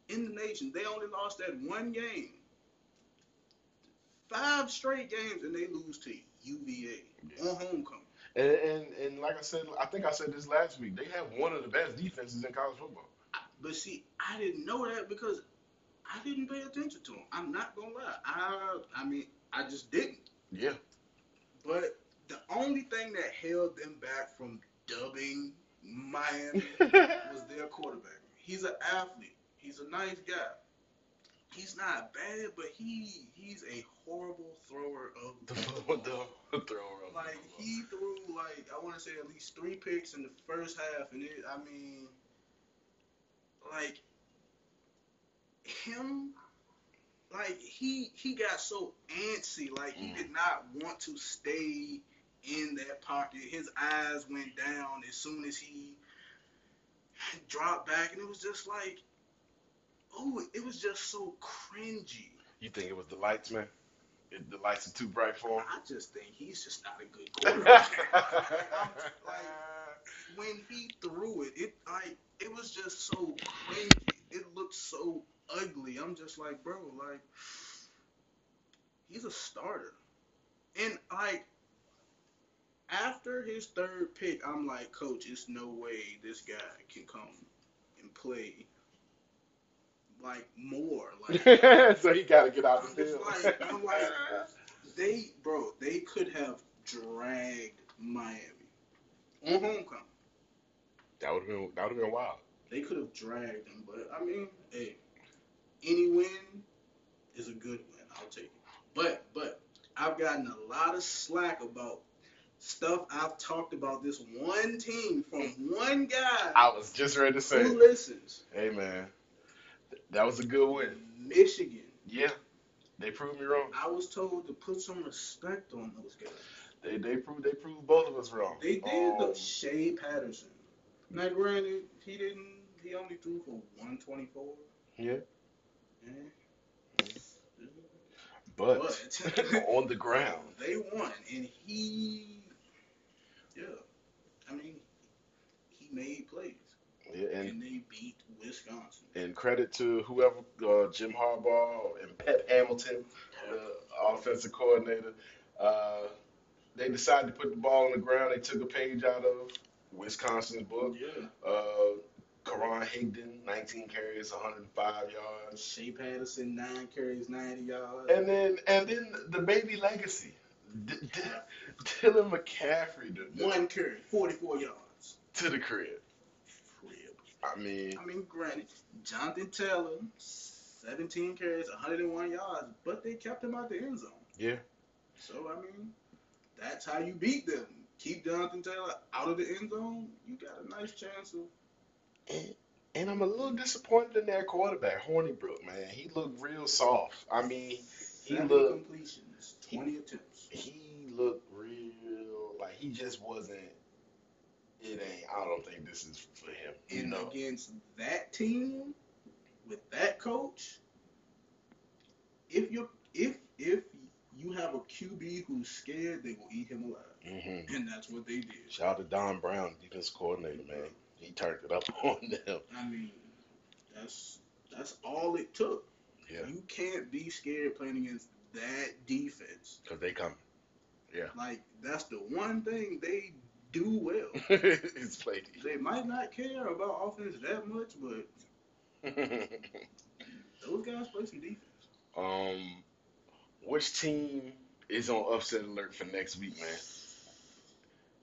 in the nation. They only lost that one game. Five straight games, and they lose to UVA Yeah. on homecoming. And, and and like I said, I think I said this last week. They have one of the best defenses in college football. But see, I didn't know that because I didn't pay attention to them. I'm not gonna lie. I I mean, I just didn't. Yeah. But the only thing that held them back from dubbing Miami was their quarterback. He's an athlete. He's a nice guy. He's not bad, but he he's a horrible thrower of the, the ball. the thrower of Like he threw like I want to say at least three picks in the first half, and it I mean, like him, like he he got so antsy, like he Mm. did not want to stay in that pocket. His eyes went down as soon as he dropped back, and it was just like, oh, it was just so cringy. You think it was the lights, man? It, the lights are too bright for him. I just think he's just not a good quarterback. like when he threw it, it like it was just so cringy. It looked so ugly. I'm just like, bro, like he's a starter. And like after his third pick, I'm like, coach, it's no way this guy can come and play like more. Like so he got to get out I'm the field. like- I'm like- they, bro, they could have dragged Miami on mm-hmm. homecoming. that would have been that would have been wild. They could have dragged them, but I mean, hey, any win is a good win. I'll take it. But but I've gotten a lot of slack about stuff I've talked about this one team from one guy I was just ready to say, who listens. hey man, that was a good win. Michigan. Yeah, they proved me wrong. I was told to put some respect on those guys. They they proved they proved both of us wrong. They did Um, though. Shea Patterson. Now, granted, he didn't. He only threw for 124. Yeah, Yeah. but But- on the ground, They won, and he, yeah, I mean, he made plays, yeah, and and they beat Wisconsin. and credit to whoever uh, Jim Harbaugh and Pep Hamilton, the offensive coordinator. Uh, they decided to put the ball on the ground. They took a page out of Wisconsin's book. Yeah, Uh, Karan Higdon, 19 carries, 105 yards. Shea Patterson nine carries, 90 yards. And then and then the baby legacy. D- D- Dylan McCaffrey to, one carry, 44 yards. to the crib. Crib. I mean, I mean, granted, Jonathan Taylor, 17 carries, 101 yards, but they kept him out the end zone. yeah. So I mean, that's how you beat them. Keep Jonathan Taylor out of the end zone. You got a nice chance of. And, and I'm a little disappointed in their quarterback, Hornibrook, man. He looked real soft. I mean, He looked- completions, 20 attempts. He looked real like he just wasn't. It ain't. I don't think this is for him. You And know. against that team, with that coach, if you if if you have a QB who's scared, they will eat him alive, hmm and that's what they did. Shout out to Don Brown, defense coordinator, man. He turned it up on them. I mean, that's That's all it took. Yeah. You can't be scared playing against that defense. Cause they come. Yeah. Like that's the one thing they do well. it's played. They might not care about offense that much, but those guys play some defense. um, which team is on upset alert for next week, man?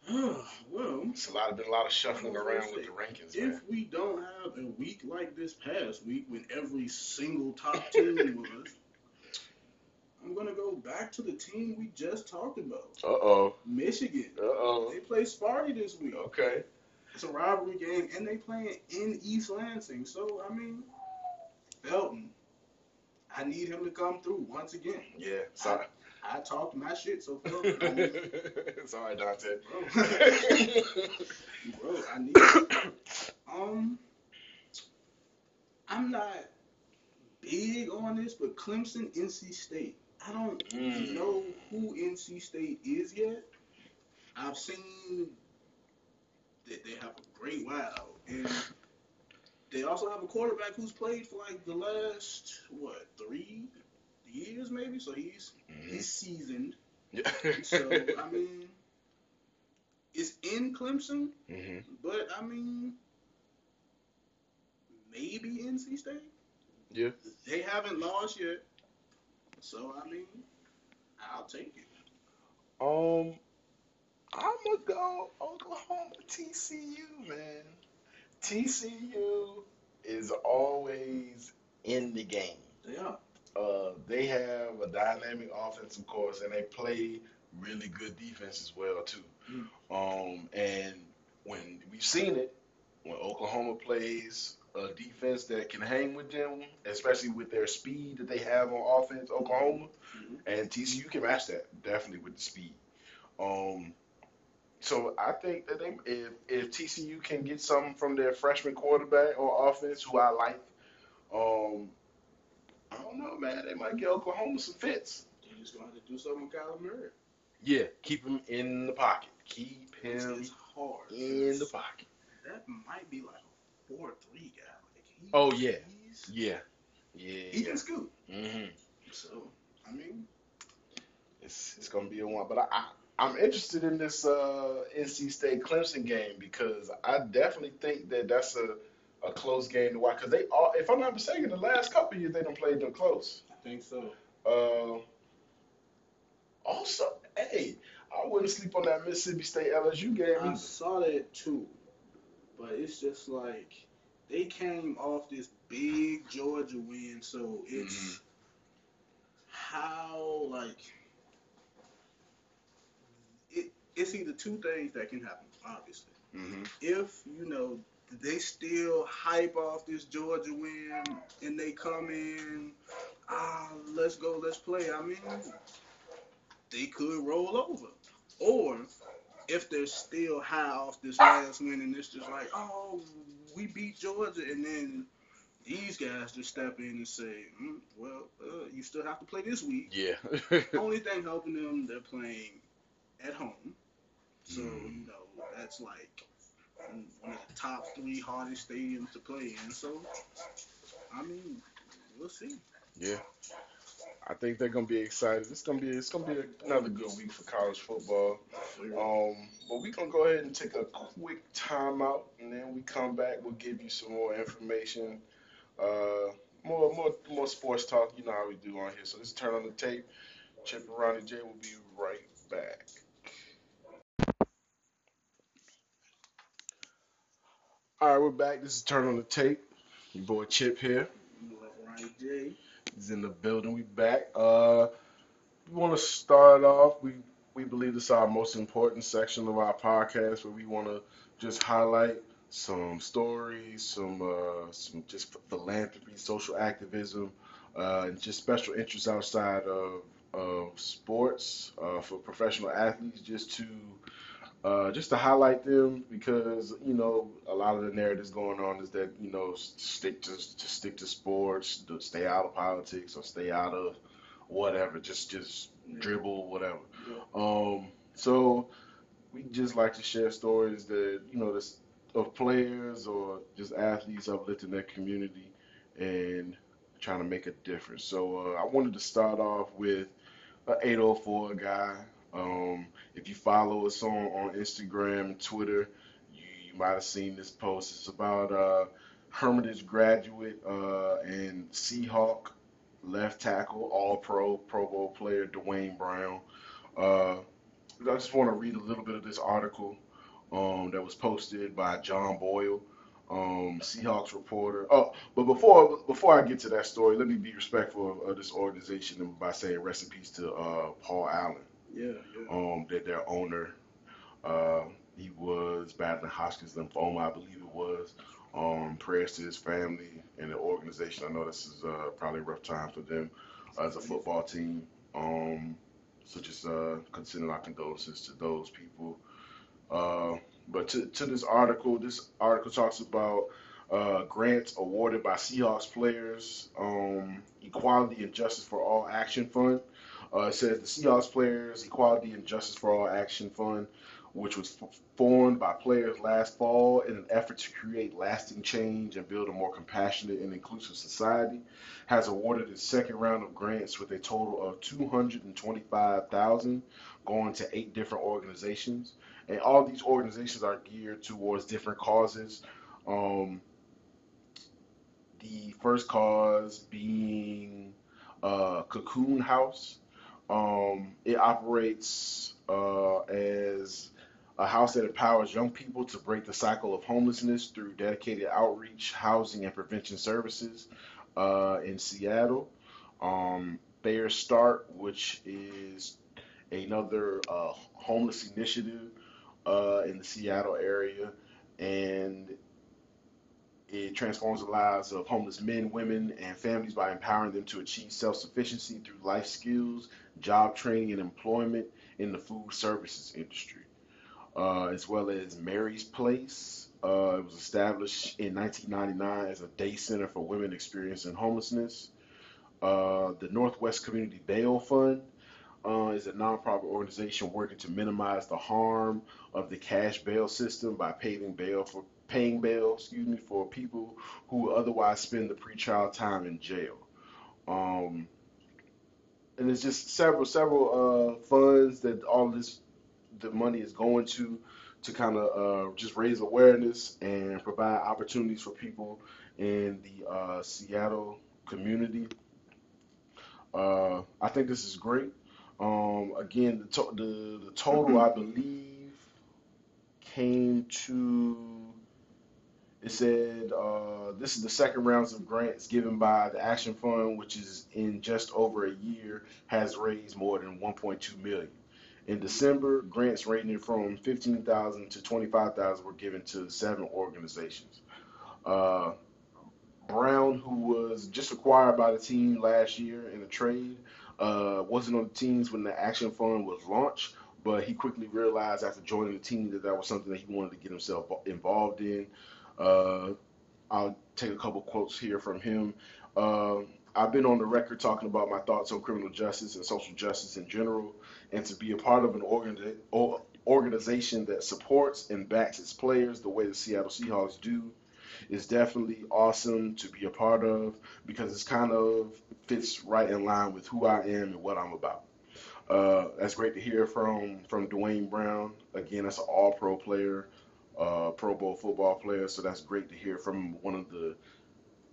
well, It's a lot of been a lot of shuffling around with the rankings, if man. we don't have a week like this past week when every single top team was, I'm gonna go back to the team we just talked about, Uh oh. Michigan. Uh oh. They play Sparty this week. Okay. It's a rivalry game, and they playing in East Lansing. So I mean, Felton, I need him to come through once again. Yeah. Sorry. I talked my shit, so Felton, I need, Sorry, Dante. bro, bro, I need. Um, I'm not big on this, but Clemson, NC State. I don't Mm. know who NC State is yet. I've seen that they have a great wideout, and they also have a quarterback who's played for like the last what three years maybe. So he's Mhm. he's seasoned. Yeah. So I mean, it's in Clemson, Mhm. but I mean, maybe NC State. Yeah. They haven't lost yet, so I mean, I'll take it. Um, I'm gonna go Oklahoma TCU, man. TCU is always in the game. They are. Uh, they have a dynamic offense, of course, and they play really good defense as well too. Mm. Um, and when we've seen it, when Oklahoma plays a defense that can hang with them, especially with their speed that they have on offense, Oklahoma, Mhm. and TCU can match that definitely with the speed. Um, so I think that they, if if TCU can get something from their freshman quarterback on offense, who I like, um, I don't know, man, they might get Oklahoma some fits. They're just gonna have to do something with Kyler Murray. Yeah, keep him in the pocket. Keep him hard. in the pocket. That might be like a four-three guy. Like he, Oh, yeah. he's- Yeah, yeah, he yeah. can scoot. hmm So I mean, It's it's gonna be a one, but I, I I'm interested in this uh, NC State Clemson game because I definitely think that that's a a close game to watch because they all, if I'm not mistaken, the last couple of years they don't played them close. I think so. Uh, also, hey, I wouldn't sleep on that Mississippi State LSU game I either. saw that too, but it's just like they came off this big Georgia win, so it's Mhm. how like it. It's either two things that can happen, obviously. hmm If you know they still hype off this Georgia win and they come in, ah, let's go, let's play. I mean, they could roll over. Or if they're still high off this last win and it's just like, oh, we beat Georgia, and then these guys just step in and say, mm, well, uh, you still have to play this week. Yeah. Only thing helping them, they're playing at home. So, Mm. you know, that's like one of the top three hardest stadiums to play in. So, I mean, we'll see. Yeah, I think they're gonna be excited. It's gonna be it's gonna be another good week for college football. Um, but we're gonna go ahead and take a quick timeout, and then we come back. We'll give you some more information, uh, more more more sports talk. You know how we do on here. So let's turn on the tape. Chip and Ronnie J will be right back. All right, we're back. This is Turn on the Tape. Your boy Chip here. Ryan J. He's in the building. We back. Uh, we want to start off. We we believe this is our most important section of our podcast, where we want to just highlight some stories, some uh, some just philanthropy, social activism, uh, and just special interests outside of of sports uh, for professional athletes, just to uh, just to highlight them because you know a lot of the narratives going on is that you know stick to, to stick to sports, to stay out of politics or stay out of whatever, just just dribble whatever. Um, so we just like to share stories that you know this, of players or just athletes uplifting their community and trying to make a difference. So uh, I wanted to start off with an 804 guy. Um, if you follow us on, on Instagram and Twitter, you, you might have seen this post. It's about uh, Hermitage graduate uh, and Seahawk left tackle, all pro, Pro Bowl player, Duane Brown. Uh, I just want to read a little bit of this article um, that was posted by John Boyle, um, Seahawks reporter. Oh, but before before I get to that story, let me be respectful of, of this organization by saying rest in peace to uh, Paul Allen, Yeah, yeah. um, that their owner. Uh, he was battling Hodgkin's lymphoma, I believe it was. Um, prayers to his family and the organization. I know this is uh, probably a rough time for them as a football team. Um, so just uh, consider our condolences to those people. Uh, but to, to this article, this article talks about uh, grants awarded by Seahawks players, um, Equality and Justice for All Action Fund. Uh, it says the Seahawks Players Equality and Justice for All Action Fund, which was formed by players last fall in an effort to create lasting change and build a more compassionate and inclusive society, has awarded its second round of grants with a total of 225,000 going to eight different organizations. And all these organizations are geared towards different causes. Um, the first cause being uh, Cocoon House. Um, it operates uh, as a house that empowers young people to break the cycle of homelessness through dedicated outreach, housing, and prevention services uh, in Seattle. Um, FareStart, which is another uh, homeless initiative uh, in the Seattle area, and it transforms the lives of homeless men, women, and families by empowering them to achieve self sufficiency through life skills, job training, and employment in the food services industry. Uh, as well as Mary's Place. Uh, it was established in 1999 as a day center for women experiencing homelessness. Uh, the Northwest Community Bail Fund uh, is a nonprofit organization working to minimize the harm of the cash bail system by paying bail for paying bail, excuse me, for people who otherwise spend the pretrial time in jail. Um, and there's just several several uh, funds that all this the money is going to to kind of uh, just raise awareness and provide opportunities for people in the uh, Seattle community. Uh, I think this is great. Um, again, the, to- the the total I believe came to it said uh, this is the second rounds of grants given by the Action Fund, which is in just over a year has raised more than 1.2 million. In December, grants ranging from 15,000 to 25,000 were given to seven organizations. Uh, Brown, who was just acquired by the team last year in a trade, uh, wasn't on the teams when the Action Fund was launched, but he quickly realized after joining the team that that was something that he wanted to get himself involved in. Uh, I'll take a couple quotes here from him. Uh, I've been on the record talking about my thoughts on criminal justice and social justice in general, and to be a part of an organi- or- organization that supports and backs its players the way the Seattle Seahawks do is definitely awesome to be a part of because it's kind of fits right in line with who I am and what I'm about. Uh, that's great to hear from from Duane Brown. Again, that's an All Pro player, uh, Pro Bowl football player. So that's great to hear from one of the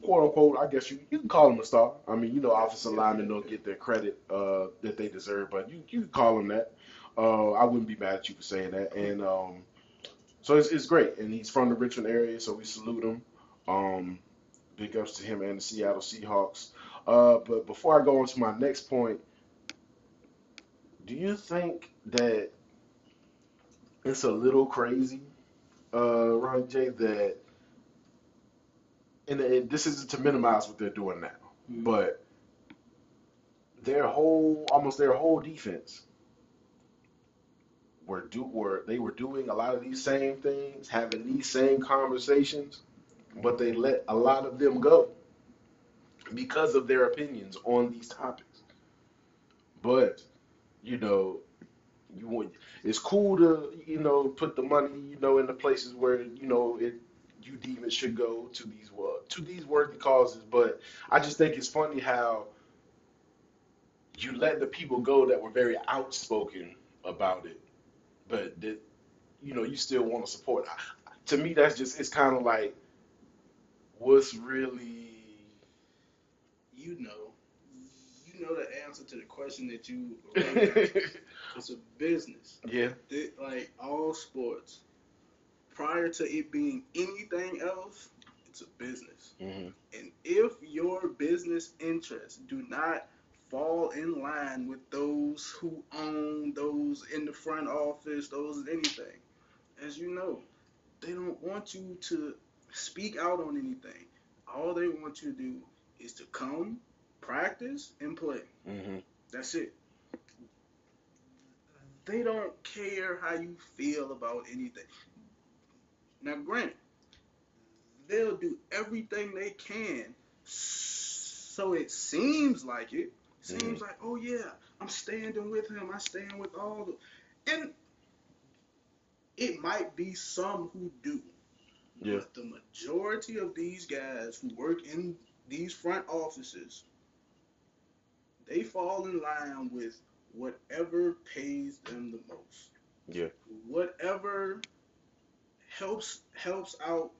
quote unquote. I guess you you can call him a star. I mean, you know, offensive linemen don't get their credit uh, that they deserve, but you you can call him that. Uh, I wouldn't be mad at you for saying that. And um, so it's, it's great. And he's from the Richmond area, so we salute him. Um, big ups to him and the Seattle Seahawks. Uh, but before I go on to my next point, do you think that it's a little crazy, uh, Ronnie J, that and, and this isn't to minimize what they're doing now, Mhm. but their whole almost their whole defense were do were they were doing a lot of these same things, having these same conversations, but they let a lot of them go because of their opinions on these topics. But you know, you want it's cool to you know put the money you know in the places where you know it you deem it should go to these to these worthy causes. But I just think it's funny how you let the people go that were very outspoken about it, but that you know you still want to support. I- To me, that's just it's kind of like what's really You know, answer to the question that you. it's a business. yeah. Thi- like all sports, prior to it being anything else, it's a business. hmm And if your business interests do not fall in line with those who own, those in the front office, those anything, as you know, they don't want you to speak out on anything. All they want you to do is to come, practice, and play. hmm That's it. They don't care how you feel about anything. Now, granted, they'll do everything they can so it seems like it. Seems like, oh yeah, I'm standing with him. I stand with all the, and it might be some who do, Yeah. but the majority of these guys who work in these front offices, they fall in line with whatever pays them the most. Yeah. Whatever helps helps out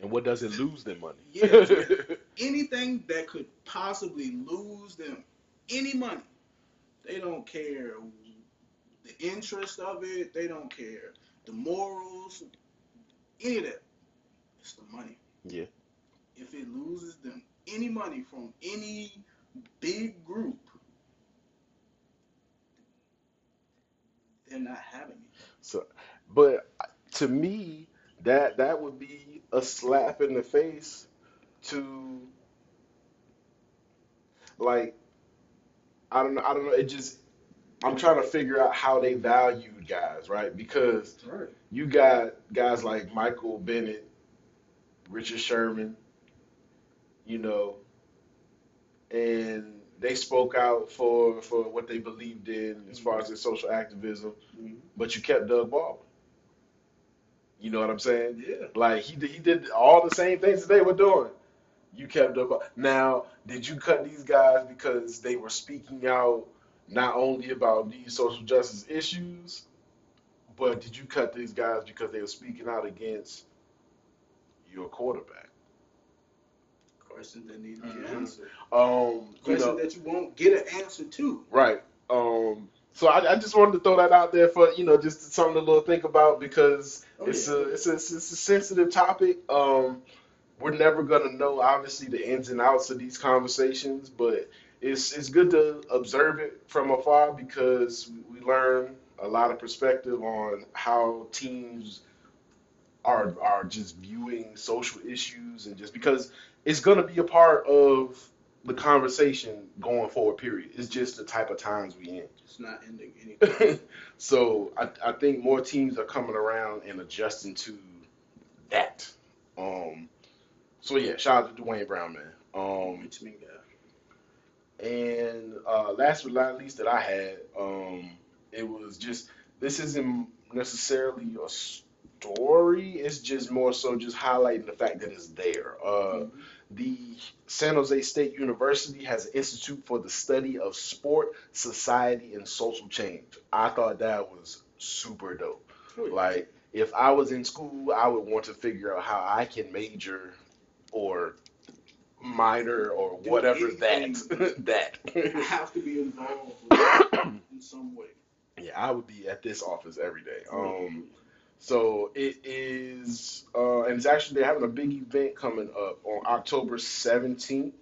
And what does it lose them money? Yeah. anything that could possibly lose them any money. They don't care the interest of it. They don't care the morals, any of that. It's the money. yeah. If it loses them any money from any big group, they're not having it. So, but to me, that that would be a slap in the face to like I don't know I don't know it just I'm trying to figure out how they valued guys, right? Because Right. you got guys like Michael Bennett, Richard Sherman, you know, and they spoke out for for what they believed in as far as their social activism, mm-hmm. but you kept Doug Baldwin. You know what I'm saying? Yeah. Like he did, he did all the same things that they were doing. You kept Doug. Baldwin. Now, did you cut these guys because they were speaking out not only about these social justice issues, but did you cut these guys because they were speaking out against your quarterback? Questions that need to be Mhm. answered. Um, you Questions know, that you won't get an answer to. Right. Um, so I, I just wanted to throw that out there for you know just something to little think about because Oh, it's yeah. a it's a it's a sensitive topic. Um, we're never gonna know obviously the ins and outs of these conversations, but it's it's good to observe it from afar because we learn a lot of perspective on how teams are are just viewing social issues and just because it's gonna be a part of the conversation going forward. Period. It's just the type of times we in. It's not ending anything. so I, I think more teams are coming around and adjusting to that. Um, so yeah, shout out to Duane Brown, man. Um, Rich me guy. and uh, last but not least that I had, um, it was just this isn't necessarily a story. It's just more so just highlighting the fact that it's there. Uh, the San Jose State University has an institute for the study of sport, society, and social change. I thought that was super dope. Oh, yeah. Like, if I was in school, I would want to figure out how I can major or minor or Do whatever anything. that I that. have to be involved in some way. yeah, I would be at this office every day. Um, so it is, uh, and it's actually they're having a big event coming up on October 17th.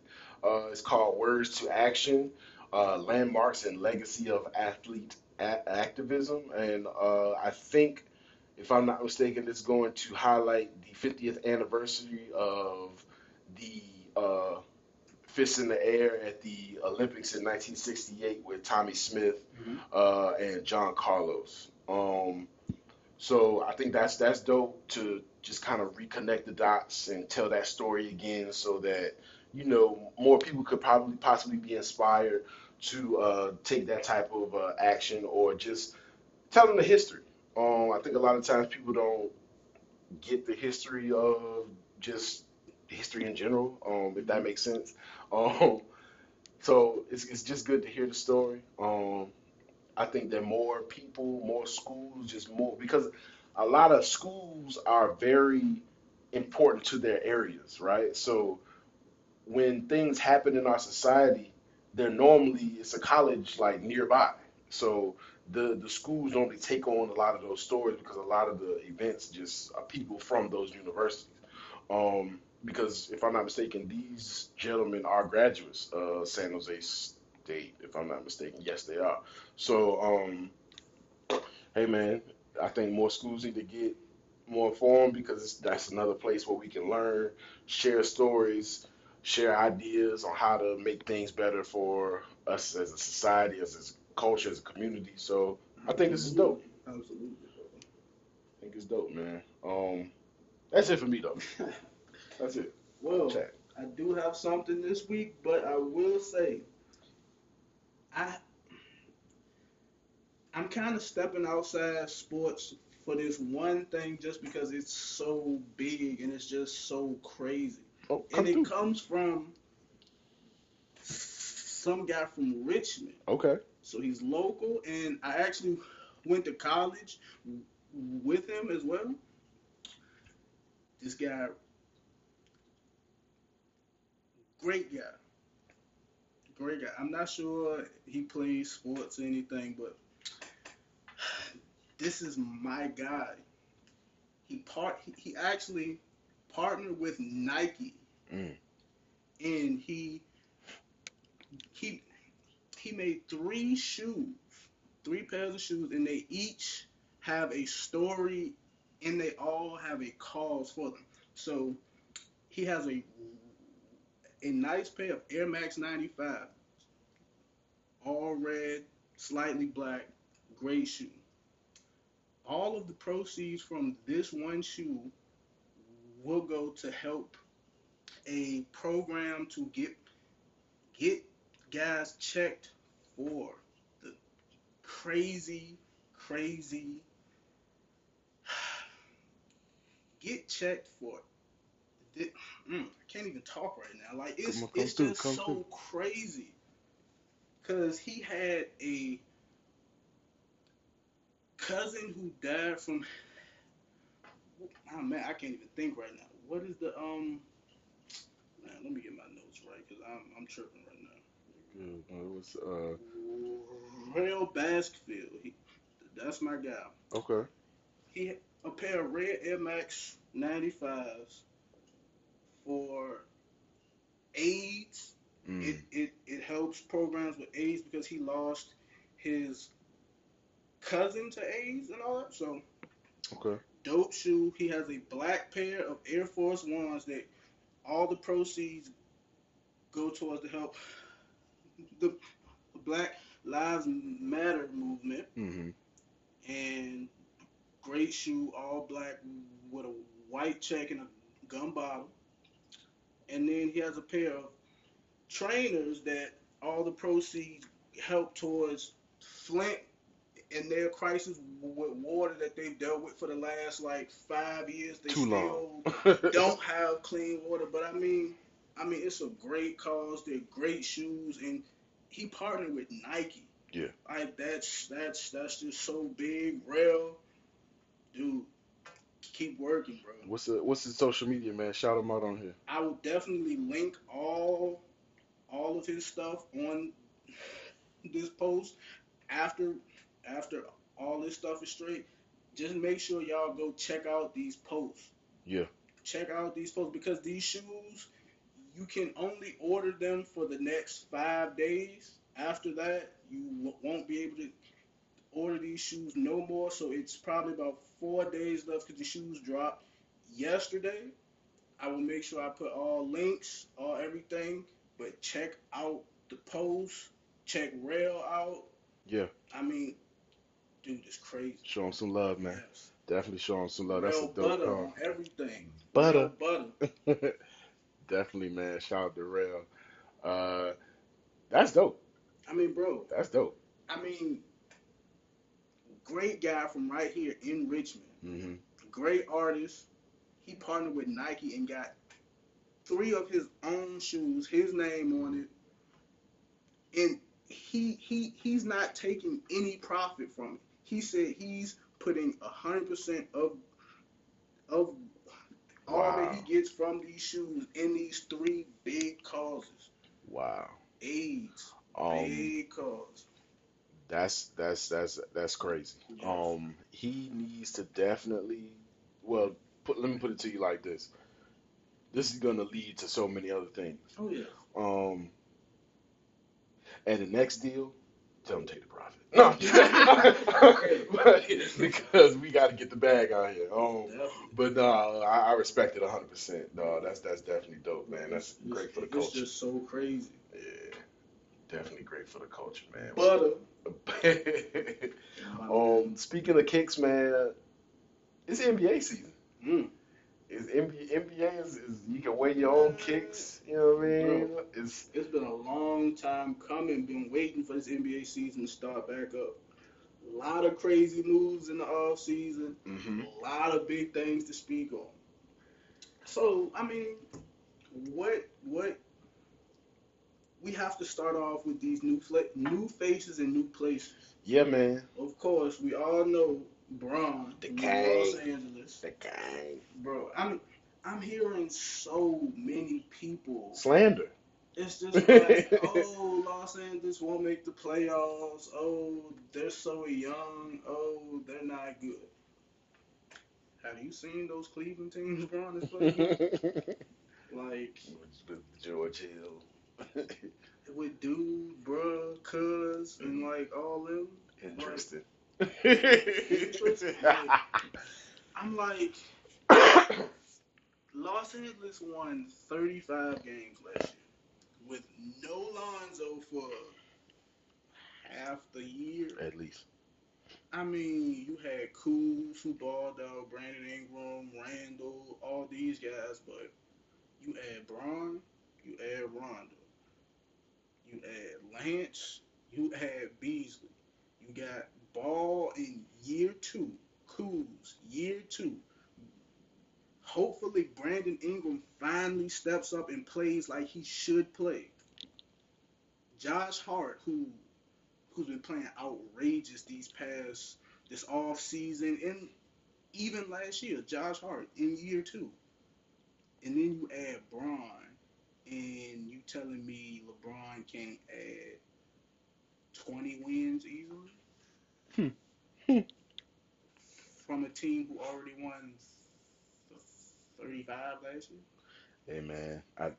Uh, it's called Words to Action: uh, Landmarks and Legacy of Athlete a- Activism, and uh, I think, if I'm not mistaken, it's going to highlight the 50th anniversary of the uh, Fists in the Air at the Olympics in 1968 with Tommie Smith Mhm. uh, and John Carlos. Um, so I think that's that's dope to just kind of reconnect the dots and tell that story again, so that you know more people could probably possibly be inspired to uh, take that type of uh, action or just tell them the history. Um, I think a lot of times people don't get the history of just history in general, um, if that makes sense. Um, so it's it's just good to hear the story. Um, I think that more people, more schools, just more because a lot of schools are very important to their areas, right? So when things happen in our society, they're normally it's a college like nearby. So the the schools normally take on a lot of those stories because a lot of the events just are people from those universities. Um, because if I'm not mistaken, these gentlemen are graduates of San Jose State. If I'm not mistaken, yes, they are. So, um, hey man, I think more schools need to get more informed because that's another place where we can learn, share stories, share ideas on how to make things better for us as a society, as a culture, as a community. So I think this is dope. Absolutely. I think it's dope, man. Um, that's it for me though. That's it. Well, Chat. I do have something this week, but I will say, I I'm kind of stepping outside sports for this one thing just because it's so big and it's just so crazy. Oh, And it through. comes from some guy from Richmond. Okay. So he's local, and I actually went to college with him as well. This guy, great guy, great guy. I'm not sure he plays sports or anything, but this is my guy. He part he, he actually partnered with Nike, Mm. and he he he made three shoes, three pairs of shoes, and they each have a story, and they all have a cause for them. So he has a a nice pair of Air Max 95, all red, slightly black, great shoe. All of the proceeds from this one shoe will go to help a program to get get guys checked for the crazy, crazy. Get checked for. Mm, I can't even talk right now. Like it's on, it's through, just so through. crazy. Cause he had a cousin who died from. Oh man, I can't even think right now. What is the um? Man, let me get my notes right because I'm I'm tripping right now. Good. Uh, it was uh Rail Baskerville. He, that's my guy. okay. He a pair of red Air Max 95s for AIDS. Mm. It, it it helps programs with AIDS because he lost his cousin to AIDS and all that. So Okay. dope shoe. He has a black pair of Air Force Ones that all the proceeds go towards to help the Black Lives Matter movement. Mm-hmm. And great shoe, all black with a white check and a gun bottom. And then he has a pair of trainers that all the proceeds help towards Flint and their crisis with water that they've dealt with for the last like five years. They Too still long. don't have clean water. But I mean, I mean, it's a great cause. They're great shoes, and he partnered with Nike. Yeah. Like that's that's that's just so big, real, dude. Keep working, bro. What's the what's his social media, man? Shout him out on here. I will definitely link all all of his stuff on this post after after all this stuff is straight. Just make sure y'all go check out these posts. Yeah. Check out these posts because these shoes you can only order them for the next five days. After that, you won't be able to order these shoes no more. So it's probably about four days left because the shoes dropped yesterday. I will make sure I put all links, all everything. But check out the post. Check Rail out. Yeah. I mean, dude, it's crazy. Show him some love, man. Yes. Definitely show him some love. That's a dope butter everything. Butter. Rail butter. Definitely, man. Shout out to Rail. Uh, that's dope. I mean, bro. That's dope. I mean, great guy from right here in Richmond. Mm-hmm. Great artist. he partnered with Nike and got three of his own shoes, his name on it, and he he he's not taking any profit from it. He said he's putting a hundred percent of of all that he gets from these shoes in these three big causes. Wow. AIDS, Um, big cause. That's that's that's that's crazy. Um, he needs to definitely. Well, put let me put it to you like this. This is gonna lead to so many other things. Oh yeah. Um, and the next deal, tell him take the profit. No, because we got to get the bag out here. Um, but no, I, I respect it hundred percent. No, that's that's definitely dope, man. That's It's- great for the culture. It's just so crazy. Yeah, definitely great for the culture, man. Butter. um, speaking of kicks, man, it's NBA season. Mm. It's NBA, NBA is, is you can wear your own kicks. You know what I mean? It's It's been a long time coming. Been waiting for this NBA season to start back up. A lot of crazy moves in the off season. hmm A lot of big things to speak on. So I mean, what what we have to start off with these new fla- new faces and new places. yeah, man. Of course, we all know Bron, The gang. Los Angeles. The gang Bro, I'm I'm hearing so many people. slander. It's just like, oh, Los Angeles won't make the playoffs. Oh, they're so young. Oh, they're not good. Have you seen those Cleveland teams Bron is playing? like George Hill. With dude, bruh, cuz, and mm-hmm. like all them. Interesting. Interesting. I'm like, Los Angeles won 35 games last year with no Lonzo for half the year. At least. I mean, you had cool football dog, Brandon Ingram, Randle, all these guys, but you add Bron, you add Rondo, you add Lance, you add Beasley, you got Ball in year two, Kuz year two. Hopefully, Brandon Ingram finally steps up and plays like he should play. Josh Hart, who who's been playing outrageous these past this off season and even last year, Josh Hart in year two. And then you add Bron, and you telling me LeBron can't add twenty wins easily? Hmm. Hmm. From a team who already won thirty-five last year. Hey man, I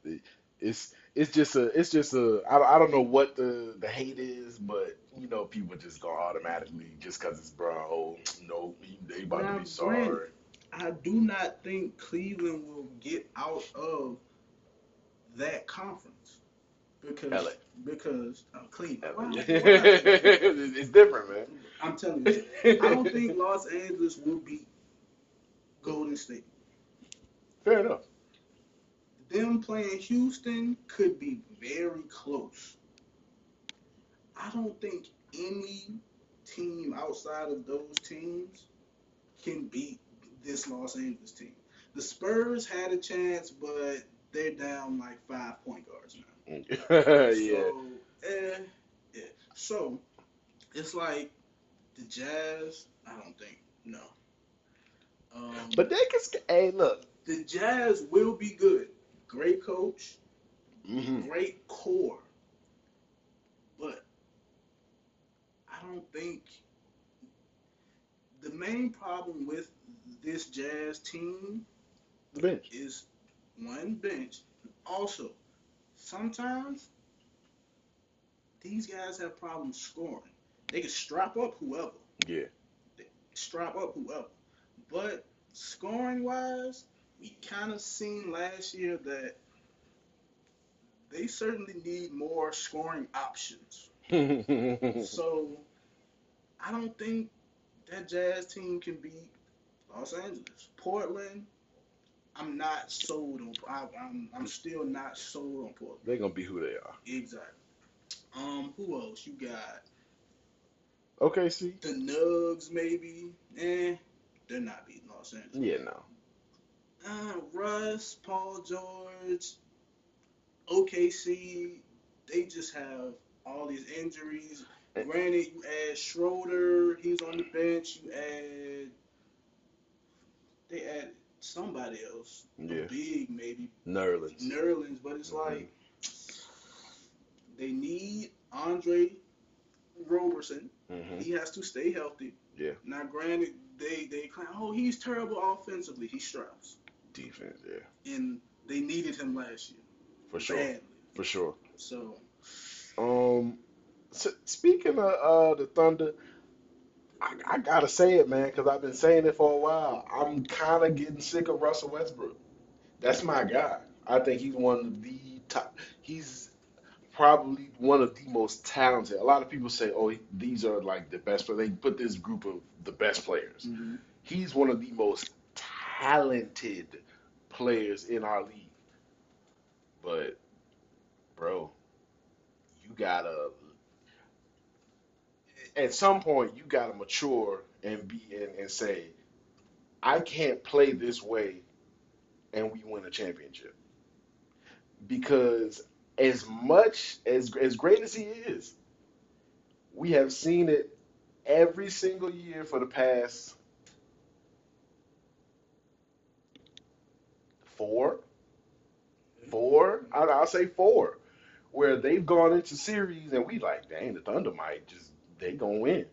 it's it's just a it's just a I, I don't know what the the hate is, but you know people just go automatically just because it's Brown. Oh no, they about to be sorry. granted, I do not think Cleveland will get out of that conference because LA. because uh, Cleveland. LA. Wow, wow. it's different, man. I'm telling you, I don't think Los Angeles will beat Golden State. Fair enough. Them playing Houston could be very close. I don't think any team outside of those teams can beat this Los Angeles team. The Spurs had a chance, but they're down like five point guards now. yeah. So, eh, yeah. So, it's like the Jazz. I don't think no. Um, But they can. Hey, look. the Jazz will be good. Great coach, hmm great core. But I don't think the main problem with this Jazz team The bench. is one bench. Also, sometimes these guys have problems scoring. They can strap up whoever, Yeah. strap up whoever. But scoring wise, we kind of seen last year that they certainly need more scoring options. So I don't think that Jazz team can beat Los Angeles. Portland, I'm not sold on. I, I'm I'm still not sold on Portland. They're gonna be who they are. Exactly. Um, who else? You got Okay, see. the Nugs, maybe. Eh, they're not beating Los Angeles. Yeah, no. uh, Russ, Paul George, OKC, they just have all these injuries. Granted, you add Schroeder, he's on the bench. You add, they add somebody else, Yeah. big maybe Nerlens. Nerlens, but it's Mhm. like they need Andre Roberson. hmm He has to stay healthy. Yeah. Now, granted, they they claim, oh, he's terrible offensively. He struggles, Defense, yeah, and they needed him last year for sure, badly. for sure. So Um, s speaking of uh the Thunder, I, I gotta say it, man, because I've been saying it for a while. I'm kind of getting sick of Russell Westbrook. That's my guy. I think he's one of the top. He's probably one of the most talented. A lot of people say, "Oh, these are like the best." But they put this group of the best players. Mm-hmm. He's one of the most talented players in our league. But, bro, you gotta at some point you gotta mature and be and, and say, I can't play this way and we win a championship. Because as much as as great as he is, we have seen it every single year for the past four, four, I- I'll say four, where they've gone into series and we like, dang, the Thunder might just they gonna win,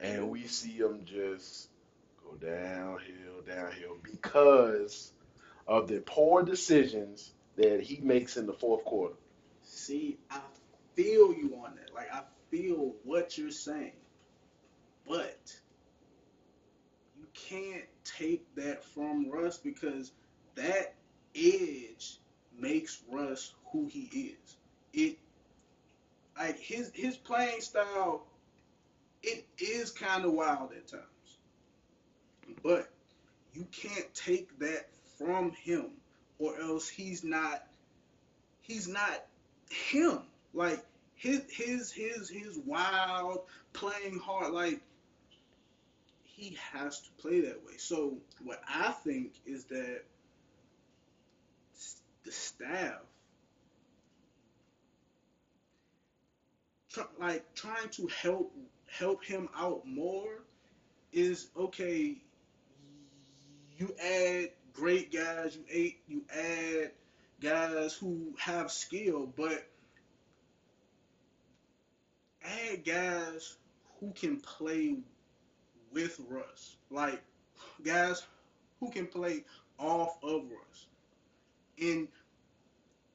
and we see them just go downhill, downhill because of the poor decisions that he makes in the fourth quarter. see, I feel you on that. Like I feel what you're saying, but you can't take that from Russ because that edge makes Russ who he is. It like his his playing style. It is kind of wild at times, but you can't take that from him, or else he's not he's not him. Like his his his his wild playing hard. Like he has to play that way. So what I think is that the staff, like trying to help help him out more, is okay. You add great guys. You add you add guys who have skill, but add guys who can play with Russ. Like guys who can play off of Russ. And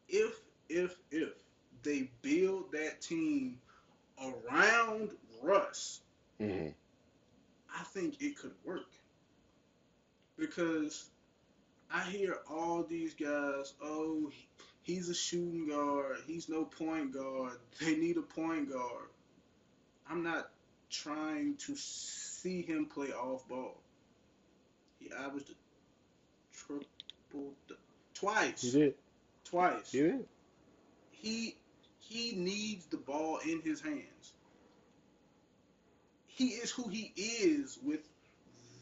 if if if they build that team around Russ, Mm-hmm. I think it could work. Because I hear all these guys, oh, he's a shooting guard, he's no point guard, they need a point guard. I'm not trying to see him play off ball. He averaged a triple twice. He did. Twice. He did. He he needs the ball in his hands. He is who he is with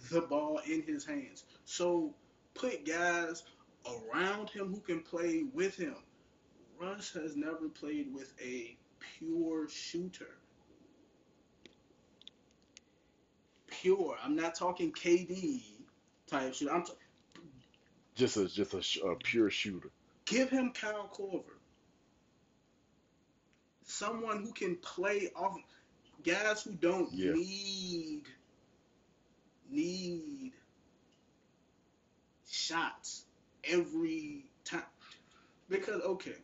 the ball in his hands. So put guys around him who can play with him. Russ has never played with a pure shooter. Pure. I'm not talking KD type shooter. I'm t- Just a just a, sh- a pure shooter. Give him Kyle Korver. Someone who can play off guys who don't Yeah. need need shots every time. Because okay,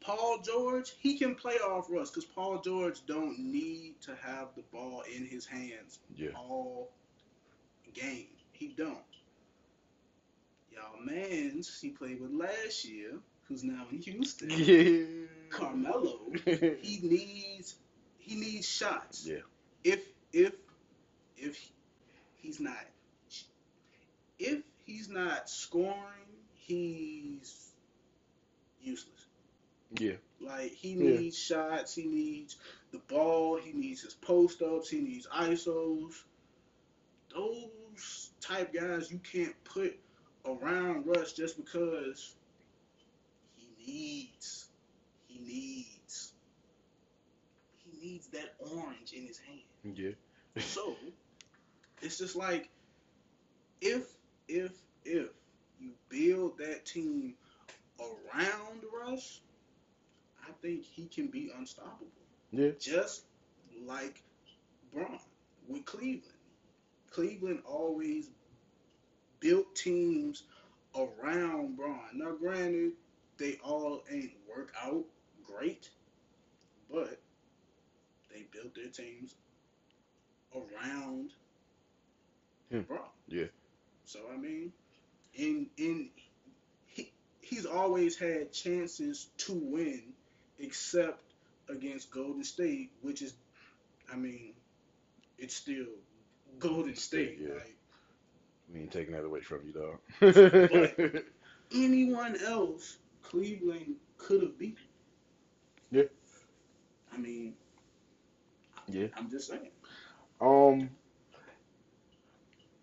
Paul George, he can play off Russ because Paul George don't need to have the ball in his hands Yeah. all game. He don't. Y'all mans he played with last year, who's now in Houston. Yeah. Carmelo, he needs he needs shots. Yeah. If if if he's not if he's not scoring, he's useless. Yeah. Like he Yeah. needs shots, he needs the ball, he needs his post ups, he needs ISOs. Those type guys you can't put around Russ just because he needs, he needs, needs that orange in his hand. Yeah. So it's just like if if if you build that team around Russ, I think he can be unstoppable. Yeah. Just like Bron with Cleveland. Cleveland always built teams around Bron. Now, granted, they all ain't work out great, but built their teams around Hmm. Bron. Yeah. So I mean, in in he he's always had chances to win, except against Golden State, which is, I mean, it's still Golden State. Yeah. Like We ain't taking that away from you, dog. But- anyone else, Cleveland could have beaten. Yeah. I mean, yeah. I'm just saying. Um,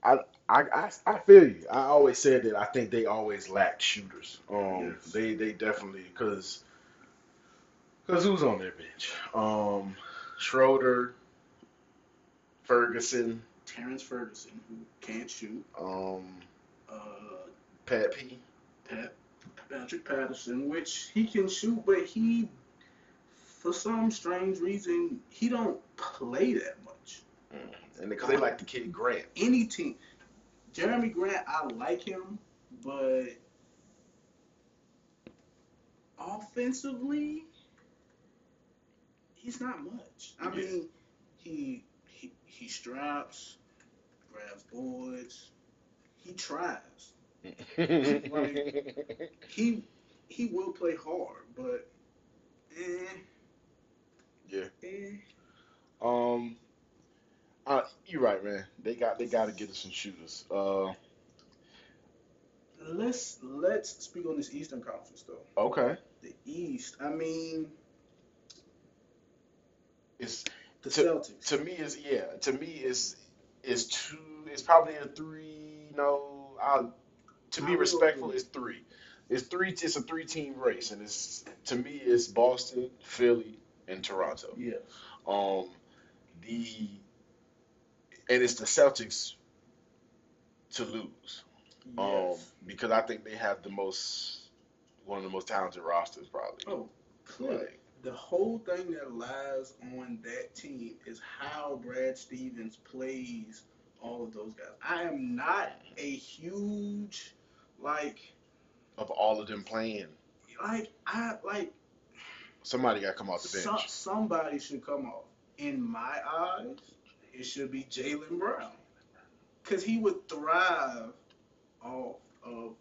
I, I, I, I feel you. I always said that I think they always lacked shooters. Um, Yes. they, they definitely because, because who's on their bench? Um, Schroeder, Ferguson, Terrence Ferguson, who can't shoot, um, uh, Pat P. Pat, Patrick Patterson, which he can shoot, but he, for some strange reason, he don't play that much. And because they like the kid Grant. Any team, Jeremy Grant, I like him, but offensively, he's not much. I Yeah. mean, he he he straps, grabs boards, he tries. He he will play hard, but eh, yeah. eh. Um, uh, you're right, man. They got they got to get us some shooters. Uh, Let's let's speak on this Eastern Conference though. okay. The East, I mean, It's the To- Celtics. to me is yeah. To me is is two. It's probably a three. No, I'll, to I be will respectful, agree. it's three. It's three. It's a three team race, and it's to me it's Boston, Philly, and Toronto. yeah. Um, the and it's the Celtics to lose. Um, Yes. because I think they have the most one of the most talented rosters probably. Oh, clearly. The whole thing that lies on that team is how Brad Stevens plays all of those guys. I am not a huge like Of all of them playing, like I like somebody got to come off the bench. somebody should come off. In my eyes, it should be Jaylen Brown. Cause he would thrive off of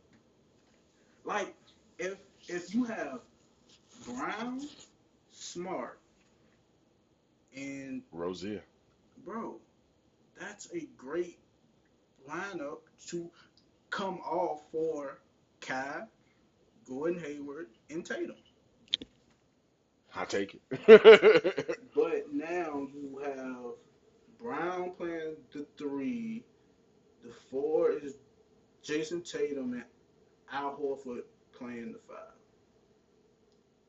like if if you have Brown, Smart, and Rozier. bro, that's a great lineup to come off for Kai, Gordon Hayward, and Tatum. I take it. But now you have Brown playing the three. The four is Jayson Tatum and Al Horford playing the five.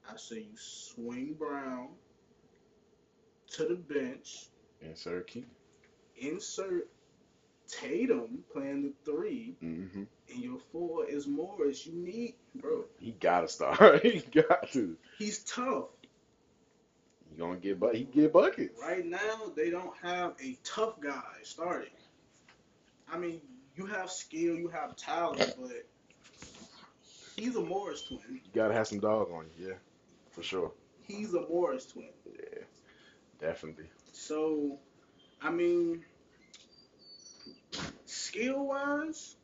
I say you swing Brown to the bench, and Sir King. insert Tatum playing the three, hmm and your four is Morris. You need, bro. He gotta start. he got to. He's tough. Gonna get but he get buckets. Right now, they don't have a tough guy starting. I mean, you have skill, you have talent, but he's a Morris twin. You gotta have some dog on you, yeah, for sure. He's a Morris twin. Yeah, definitely. So, I mean, skill wise,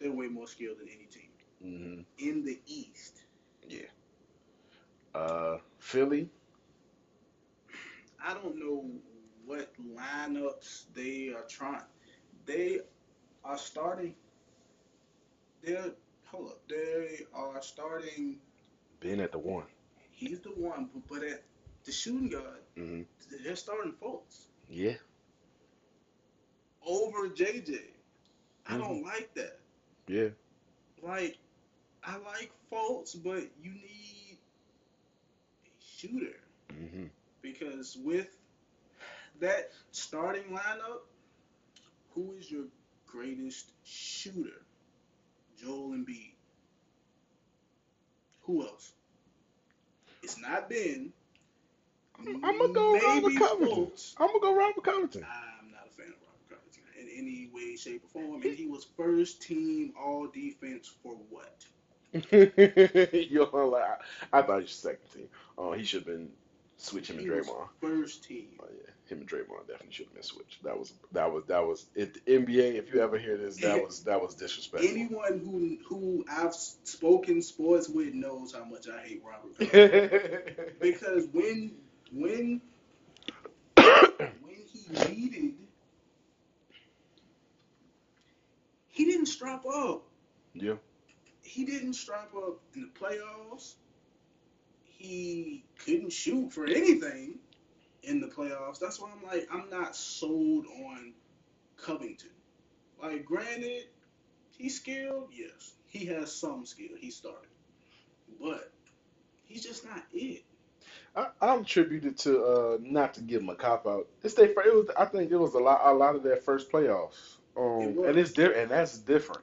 they're way more skilled than any team hmm in the East. Yeah. Uh, Philly. I don't know what lineups they are trying. They are starting. They're hold up. They are starting. Ben at the one. He's the one, but, but at the shooting guard, hmm they're starting Fultz Yeah. over JJ. I don't like that. Yeah. like I like Fultz, but you need a shooter hmm because with that starting lineup, who is your greatest shooter? Joel Embiid. Who else? It's not Ben. I'm gonna go Robert Covington. I'm gonna go Robert Covington. I'm not a fan of Robert Covington in any way, shape, or form. And he was first team all defense for what? You're like, I thought he was second team. Oh, he should have been switch him and He was Draymond. first team. Oh yeah, him and Draymond definitely should have been switched. That was that was that was it. The NBA, if you ever hear this, that was that was disrespectful. Anyone who who I've spoken sports with knows how much I hate Robert because when when when he needed, he didn't strap up. yeah, He didn't strap up in the playoffs. He couldn't shoot for anything in the playoffs. That's why I'm like, I'm not sold on Covington. Like, granted, he's skilled. Yes, he has some skill. He started, but he's just not it. I, I'm attributed to uh not to give him a cop out. It's their fir- it was I think it was a lot a lot of their first playoffs. Um, It and it's different, and that's different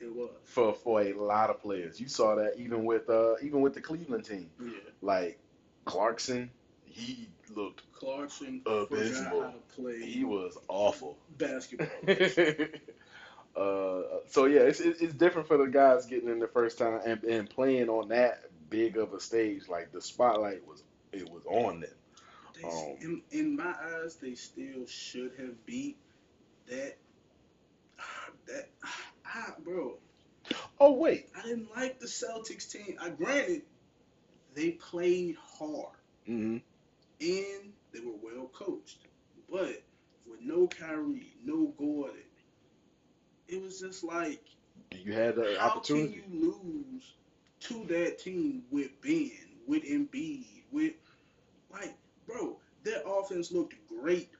It was. for for a lot of players. You saw that even with uh even with the Cleveland team, Yeah. like Clarkson, he looked Clarkson Abysmal. forgot how to play he was awful. basketball. uh, so yeah, it's it's different for the guys getting in the first time and, and playing on that big of a stage. Like the spotlight was it was on them. They, Um, in, in my eyes, they still should have beat that. That, ah, bro. Oh wait, I didn't like the Celtics team. I granted they played hard hmm and they were well coached, but with no Kyrie, no Gordon, it was just like you had the how opportunity. can you lose to that team with Ben, with Embiid, with like, bro, their offense looked great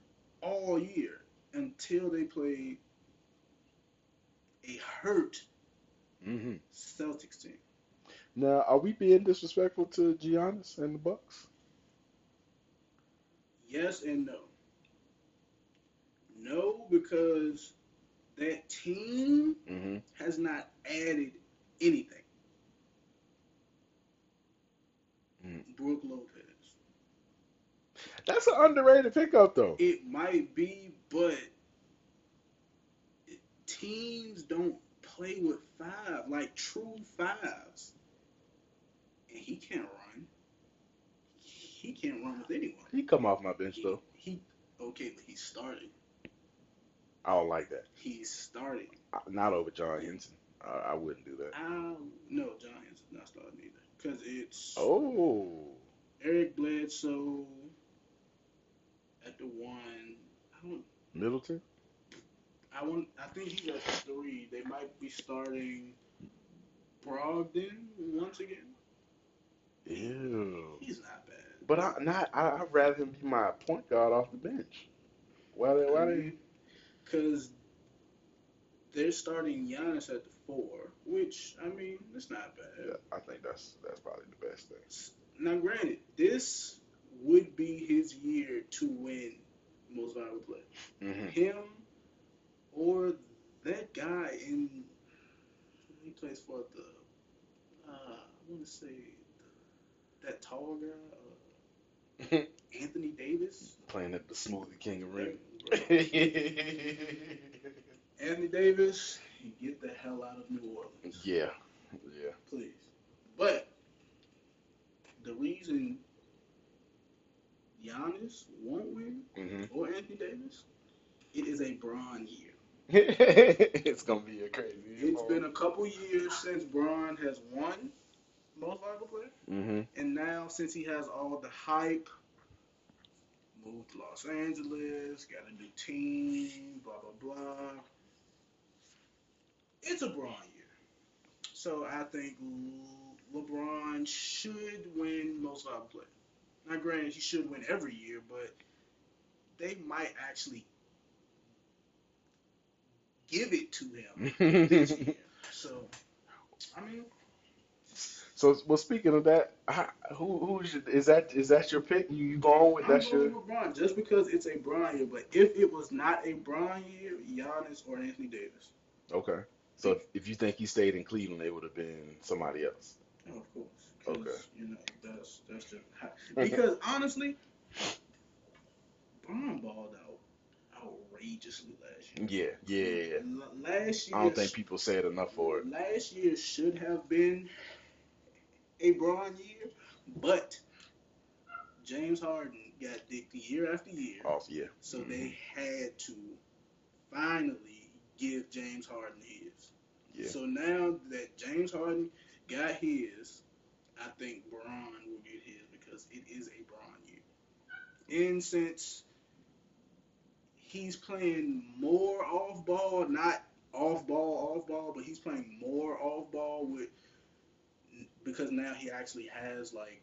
all year until they played a hurt hmm Celtics team. Now, are we being disrespectful to Giannis and the Bucks? Yes and no. No, because that team hmm has not added anything. Mm. Brook Lopez. That's an underrated pickup, though. It might be, but teams don't play with five, like true fives. And he can't run. He can't run with anyone. He come off my bench He, though. he okay, but he's starting. I don't like that. He's starting. Not over John Henson. I, I wouldn't do that. Um, no, John Henson's not starting either. Because it's Oh, Eric Bledsoe at the one. I don't. Middleton. I want. I think he's at three. They might be starting Brogdon once again. Ew. He's not bad. But I not. I, I'd rather him be my point guard off the bench. Why they? Why they? Because they're starting Giannis at the four, which I mean, it's not bad. Yeah, I think that's that's probably the best thing. Now, granted, this would be his year to win Most Valuable Player. hmm Him or that guy in he plays for the uh, I want to say the, that tall guy, uh, Anthony Davis. Playing at the Smoothie King of Ring. Anthony Davis, get the hell out of New Orleans, yeah, yeah. please. But the reason Giannis won't win hmm or Anthony Davis, it is a Bron year. It's gonna be a crazy. It's been a couple years since Bron has won Most Valuable Player, hmm and now since he has all the hype, moved to Los Angeles, got a new team, blah blah blah. It's a Bron year, so I think LeBron should win Most Valuable Player. Now, granted, he should win every year, but they might actually give it to him this year. So I mean, So, well, speaking of that, who who's your, is that? Is that your pick? You, you going with that. I'm going your? with Bron just because it's a Bron year. But if it was not a Bron year, Giannis or Anthony Davis. Okay. So if, if you think he stayed in Cleveland, it would have been somebody else. Oh, of course. Okay. You know, that's that's just because honestly, Bron balled out last year. Yeah, yeah, yeah. Last year, I don't think people said enough for it. last year should have been a Bron year, but James Harden got dicked year after year, Oh yeah. so mm-hmm. they had to finally give James Harden his. Yeah. So now that James Harden got his, I think Bron will get his because it is a Bron year. And since he's playing more off ball, not off ball, off ball, but he's playing more off ball with because now he actually has like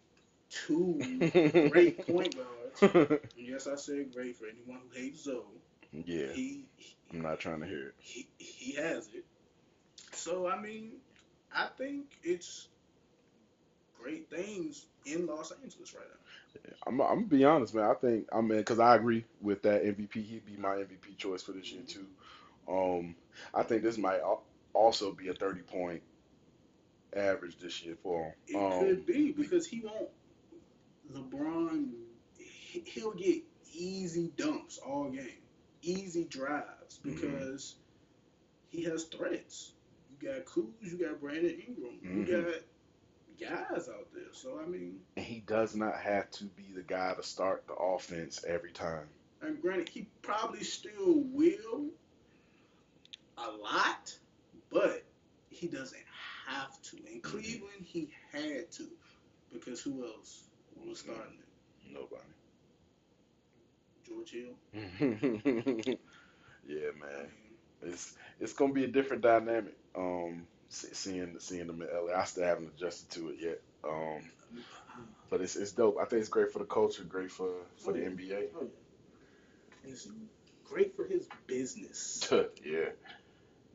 two great point guards. Yes, I said great for anyone who hates Zoe. yeah. He I'm not trying to hear it. he he has it. So I mean, I think it's great things in Los Angeles right now. I'm, I'm gonna be honest, man. I think I mean, cause I agree with that MVP. He'd be my MVP choice for this year too. Um, I think this might al- also be a 30 point average this year for It him. Um, could be because he won't. LeBron, he- he'll get easy dumps all game, easy drives Mhm. because he has threats. You got Kuz, you got Brandon Ingram, Mhm. you got guys out there. So I mean, and he does not have to be the guy to start the offense every time. And granted, he probably still will a lot, but he doesn't have to. In Cleveland, he had to because who else was starting it? Nobody. George Hill. yeah, man. It's it's gonna be a different dynamic. Um, seeing seeing them in LA, I still haven't adjusted to it yet. Um, but it's it's dope. I think it's great for the culture, great for for the NBA. Oh, yeah. It's great for his business yeah,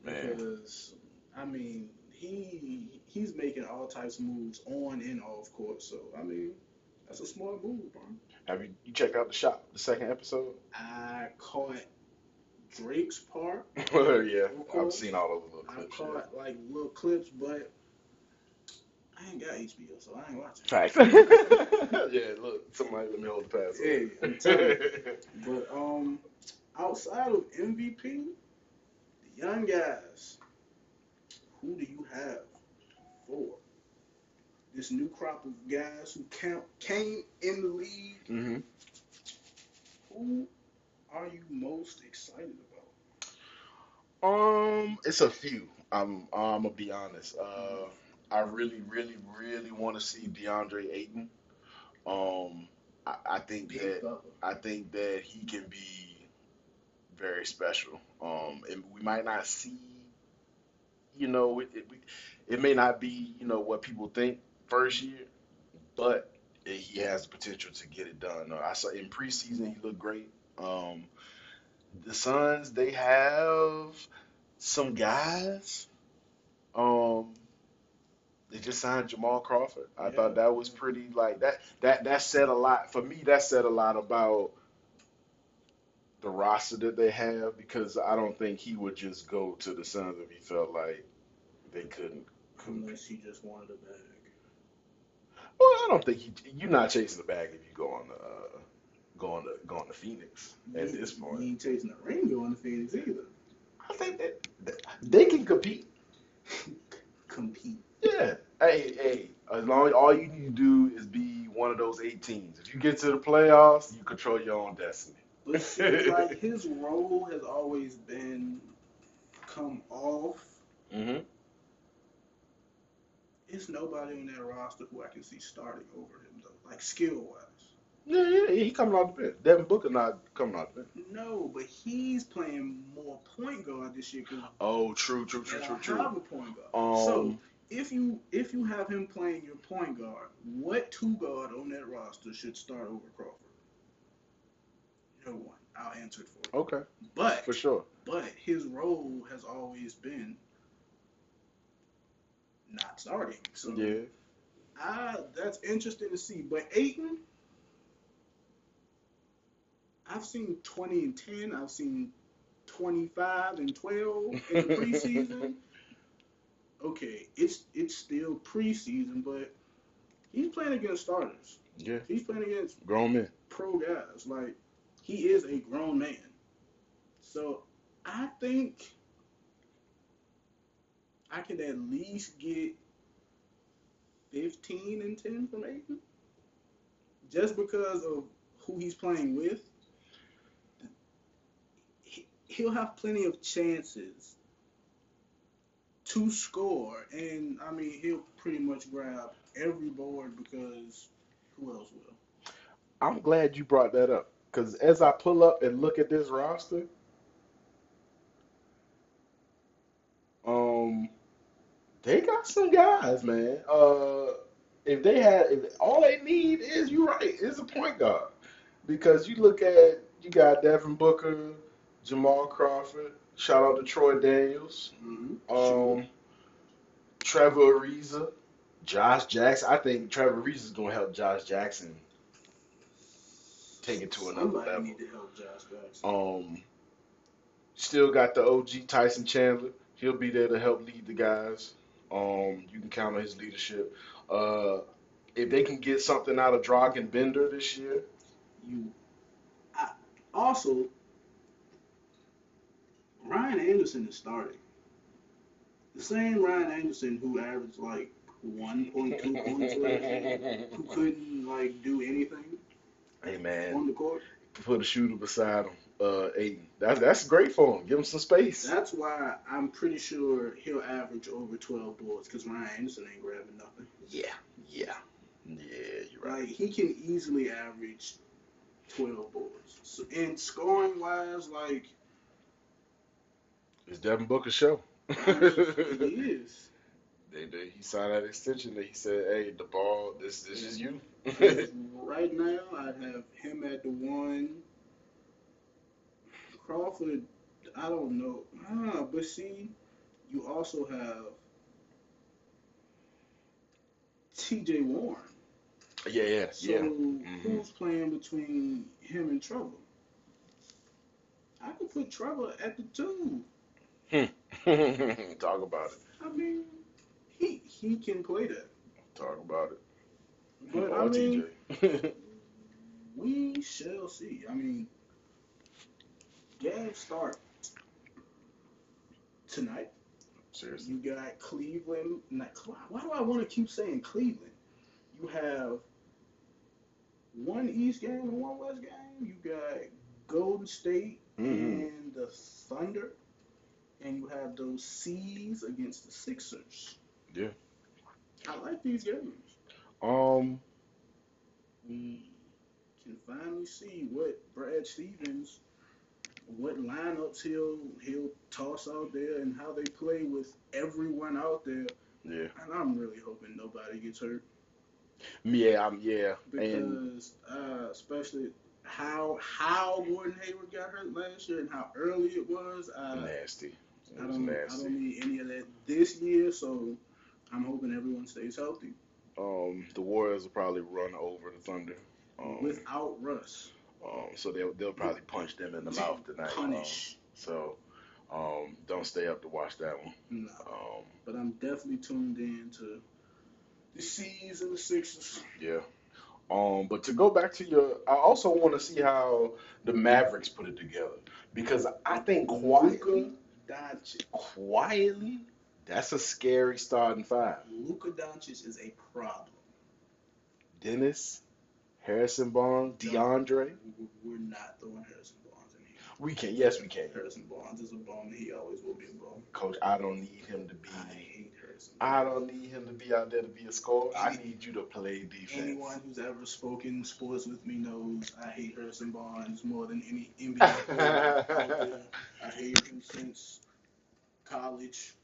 man. because I mean he he's making all types of moves on and off court. So I mean that's a smart move, bro. Have you you checked out the shop, the second episode? I caught Drake's part. yeah, I've course. seen all those little I clips. yeah. caught like little clips, but I ain't got HBO, so I ain't watching. Facts. yeah, look, somebody let me hold the pass. Hey, I'm telling you. But um, outside of MVP, the young guys, who do you have for this new crop of guys who count, came in the league? hmm Who are you most excited about? Um, it's a few. I'm I'm gonna be honest. Uh, I really, really, really want to see DeAndre Ayton. Um, I, I think Big that. I think that he can be very special. Um, and we might not see, you know, it, it, it may not be, you know, what people think first year, but he has the potential to get it done. Uh, I saw in preseason he looked great. Um, the Suns they have some guys. Um, they just signed Jamal Crawford. I Yeah. thought that was pretty like that. That that said a lot for me. That said a lot about the roster that they have because I don't think he would just go to the Suns if he felt like they couldn't. couldn't Unless he just wanted a bag. well, I don't think he. You're not chasing the bag if you go on the uh, go to the go on the Phoenix at He- this point. He ain't chasing a ring going to Phoenix either. I think that they can compete. Compete. Yeah. Hey, hey. As long as all you need to do is be one of those eight teams. If you get to the playoffs, you control your own destiny. Like his role has always been come off. Mm-hmm. It's nobody on that roster who I can see starting over him though, like skill wise. Yeah, yeah, he coming out the bench. Devin Booker not coming out the bench. No, but he's playing more point guard this year Oh, true, true, true, true, true. have a point guard. Um, so if you if you have him playing your point guard, what two guard on that roster should start over Crawford? No one. I'll answer it for you. okay, But for sure. but his role has always been not starting. So Yeah. I, that's interesting to see. But Ayton, I've seen 20 and 10. I've seen 25 and 12 in the preseason. okay, it's it's still preseason, but he's playing against starters. Yeah. He's playing against Grown men. pro guys. Like he is a grown man. So I think I can at least get 15 and 10 from Ayton. Just because of who he's playing with. He- He'll have plenty of chances to score. And I mean, he'll pretty much grab every board because who else will? I'm glad you brought that up because as I pull up and look at this roster, um, they got some guys, man. Uh, if they had, if all they need is you right, is a point guard because you look at you got Devin Booker, Jamal Crawford. Shout out to Troy Daniels. Mm-hmm. Um, Trevor Ariza, Josh Jackson. I think Trevor Ariza is gonna help Josh Jackson take it to another Somebody level. need to help Josh Jackson. Um, still got the OG Tyson Chandler. He'll be there to help lead the guys. Um, you can count on his leadership. Uh, if they can get something out of Dragan Bender this year, You I, also Ryan Anderson is starting. The same Ryan Anderson who averaged like 1.2 points last year, who couldn't like do anything hey man, on the court. put a shooter beside him. Uh, Ayton. That's that's great for him. Give him some space. That's why I'm pretty sure he'll average over 12 boards because Ryan Anderson ain't grabbing nothing. Yeah, yeah, yeah. You're right. Like he can easily average 12 boards. So, and scoring wise, like It's Devin Booker's show. it is. They, they, he signed that extension. That he said, "Hey, the ball. This this is you." right now, I'd have him at the one. Crawford, I don't know. Ah, but see, you also have T.J. Warren. yeah, yeah, So yeah. Mhm. who's playing between him and Trevor? I could put Trevor at the two. Talk about it. I mean, he he can play that. Talk about it. But Or I mean, TJ. we shall see. I mean, games start tonight. Seriously. You got Cleveland. Not, why do I want to keep saying Cleveland? You have one East game and one West game. You got Golden State Mhm. and the Thunder, and you have those C's against the Sixers. Yeah. I like these games. Um. We can finally see what Brad Stevens, what lineups he'll he'll toss out there, and how they play with everyone out there. Yeah. And I'm really hoping nobody gets hurt Yeah. I'm. Yeah. And because, uh, especially how how Gordon Hayward got hurt last year and how early it was. Uh, nasty. I don't I don't need any of that this year, so I'm hoping everyone stays healthy Um. The Warriors will probably run over the Thunder. Um. without Russ. um so they'll they'll probably punch them in the mouth tonight. Um, Punish. so. Um. Don't stay up to watch that one. No. Um. but I'm definitely tuned in to the C's and the Sixers. Yeah. Um, but to go back to your, I also want to see how the Mavericks put it together because I think quietly, Luka Doncic. quietly, that's a scary starting five. Luka Doncic is a problem. Dennis, Harrison Barnes, DeAndre. We're not throwing Harrison Barnes in here. We can, yes, we can. Harrison Barnes is a bum, he always will be a bum. Coach, I don't need him to be. I. I don't need him to be out there to be a scorer. I need you to play defense. Anyone who's ever spoken sports with me knows I hate Harrison Barnes more than any NBA player out there. I hate him since college.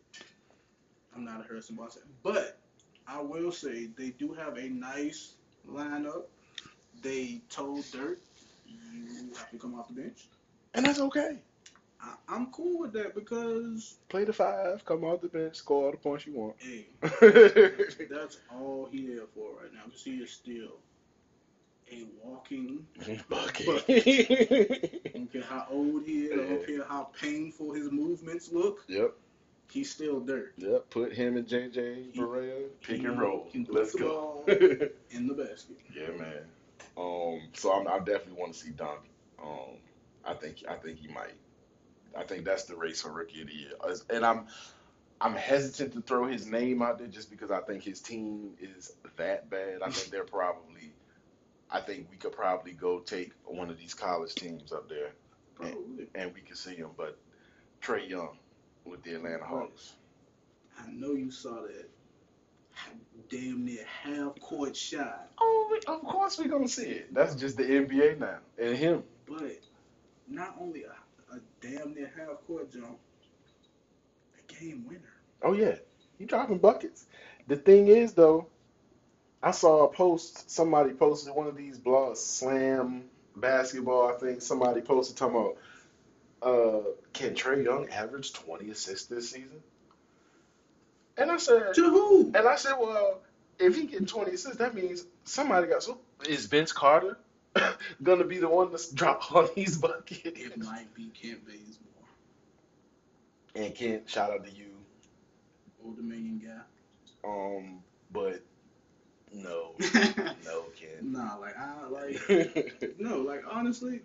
I'm not a Harrison Barnes fan, but I will say they do have a nice lineup. They told Dirk, you have to come off the bench. and that's okay. I, I'm cool with that because Play the five, come off the bench, score all the points you want. hey, that's all he there for right now. Because he is still a walking. Bucket. I don't care how old he is. I don't care how painful his movements look. yep, He's still Dirk yep. Put him and JJ Barea, pick and roll. Let's go. in the basket. yeah, man. Um, so I'm, I definitely want to see Donovan. Um, I think I think he might. I think that's the race for rookie of the year. And I'm I'm hesitant to throw his name out there just because I think his team is that bad. I think they're probably. I think we could probably go take one of these college teams up there Probably. and we could see him. But Trae Young with the Atlanta Hawks. I know you saw that damn near half court shot, Oh, we- of course we're gonna see it. That's just the NBA now, and him. but not only a damn near half court jump, a game winner. Oh yeah, he dropping buckets. The thing is though, I saw a post. Somebody posted one of these blogs, Slam Basketball. I think somebody posted talking about, uh, can Trae Young average twenty assists this season? And I said, To who? and I said, well, if he getting twenty assists, that means somebody got. So is Vince Carter gonna be the one to drop all these buckets? It might be Kent Bazemore, And Kent, shout out to you. Old Dominion guy. Um, but no, no, Kent. nah, like I like no, like honestly,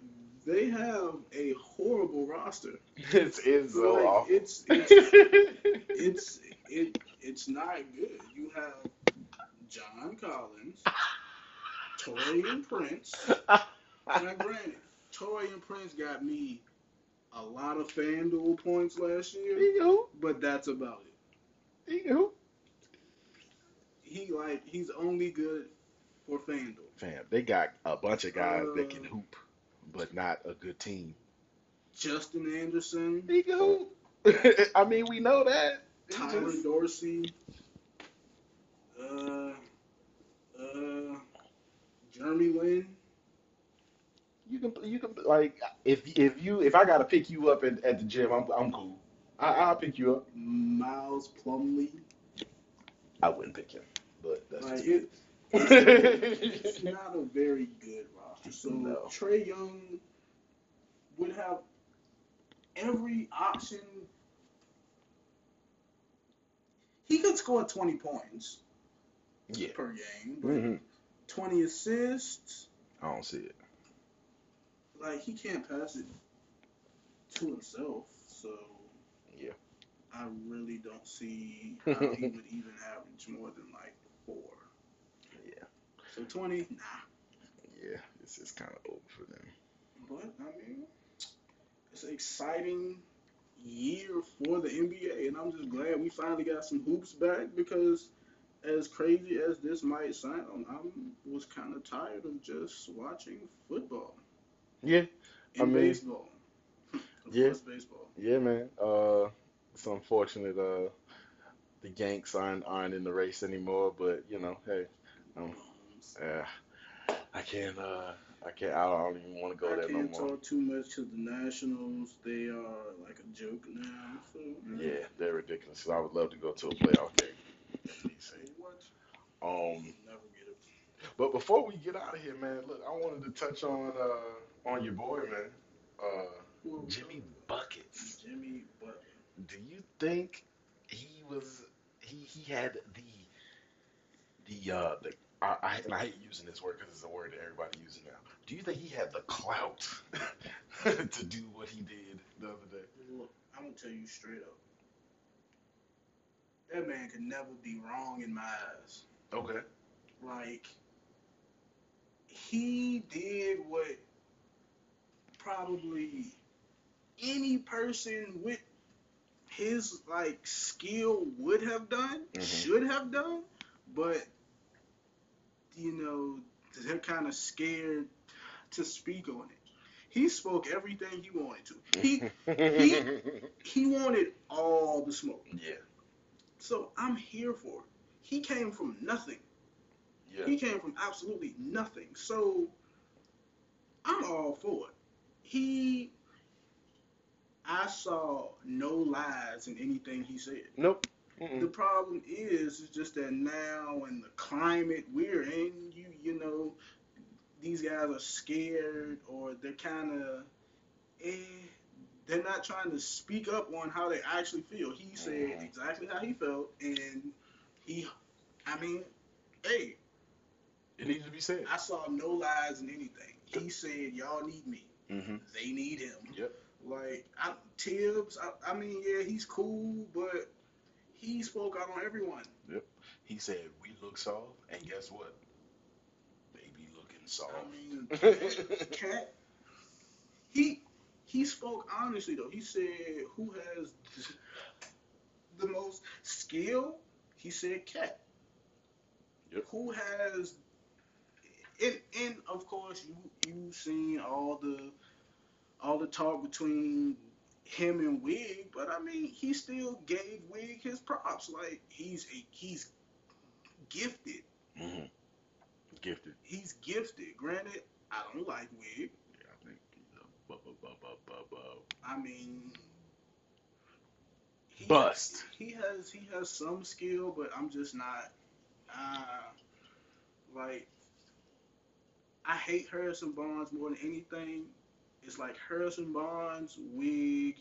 they have a horrible roster. it's it's so Like, awful. it's it's it's it it's not good. You have John Collins, Taurean Prince. Now, granted, Taurean Prince got me a lot of FanDuel points last year, he can but that's about it. He can. He like he's only good for FanDuel. Fam, they got a bunch of guys that can Uh, hoop, but not a good team. Justin Anderson, He can hoop. I mean, we know that. It's Tyler just- Dorsey, uh, uh, Jeremy Lin. you can you can like if if you if I gotta pick you up at, at the gym, I'm I'm cool. I, I'll pick you up. Miles Plumlee. I wouldn't pick him, but that's Like it, it's not a very good roster. So No. Trae Young would have every option. He could score 20 points yeah. per game, but hmm 20 assists, I don't see it. like he can't pass it to himself. So Yeah. I really don't see how he would even average more than like four. Yeah. So 20, nah. Yeah, it's it's kind of over for them. But I mean, it's an exciting year for the NBA, and I'm just glad we finally got some hoops back because, as crazy as this might sound, I was kind of tired of just watching football Yeah, and I mean, baseball. Yeah. baseball. yeah, man. Uh, it's unfortunate. Uh, the Yanks aren't aren't in the race anymore, but you know, hey, um, uh, I can't. Uh, I can't. I don't even want to go I there no can't talk too much to the Nationals. They are like a joke now. So, Yeah, they're ridiculous. I would love to go to a playoff game. at least. Say what? Um, Never get it. but before we get out of here, man, look, I wanted to touch on uh on your boy, man, uh, Jimmy Buckets. Jimmy Butler. Do you think he was he he had the the uh the I, I and I hate using this word because it's a word that everybody uses now. Do you think he had the clout to do what he did the other day? Look, I'm gonna tell you straight up. That man could never be wrong in my eyes. Okay. Like he did what probably any person with his like skill would have done, Mhm. should have done, but you know, they're kind of scared to speak on it. He spoke everything he wanted to. He He he wanted all the smoke. yeah. So I'm here for it. He came from nothing. Yeah. He came from absolutely nothing. So I'm all for it. He I saw no lies in anything he said. Nope. The Mm-mm. problem is, is just that now in the climate we're in, you you know, these guys are scared or they're kind of, eh, they're not trying to speak up on how they actually feel. He said Mhm. exactly how he felt, and he, I mean, hey, It needs to be said. I saw no lies in anything. He said, y'all need me. Mm-hmm. They need him. Yep. Like I, Thibs, I, I mean, yeah, he's cool, but he spoke out on everyone. Yep. He said we look soft, and guess what? They be looking soft. I mean, Cat, Cat, he he spoke honestly though. He said, "Who has the most skill?" He said, "Cat." Yep. Who has? And and of course you you've seen all the all the talk between him and Wig, but I mean he still gave Wig his props. Like he's a he's gifted. mm-hmm. Gifted. He's gifted. Granted, I don't like Wig. Yeah, I think. Bu- bu- bu- bu- bu- I mean, he, Bust. He has he has some skill, but I'm just not. Uh, like, I hate Harrison Barnes more than anything. It's like Harrison Barnes, Wig,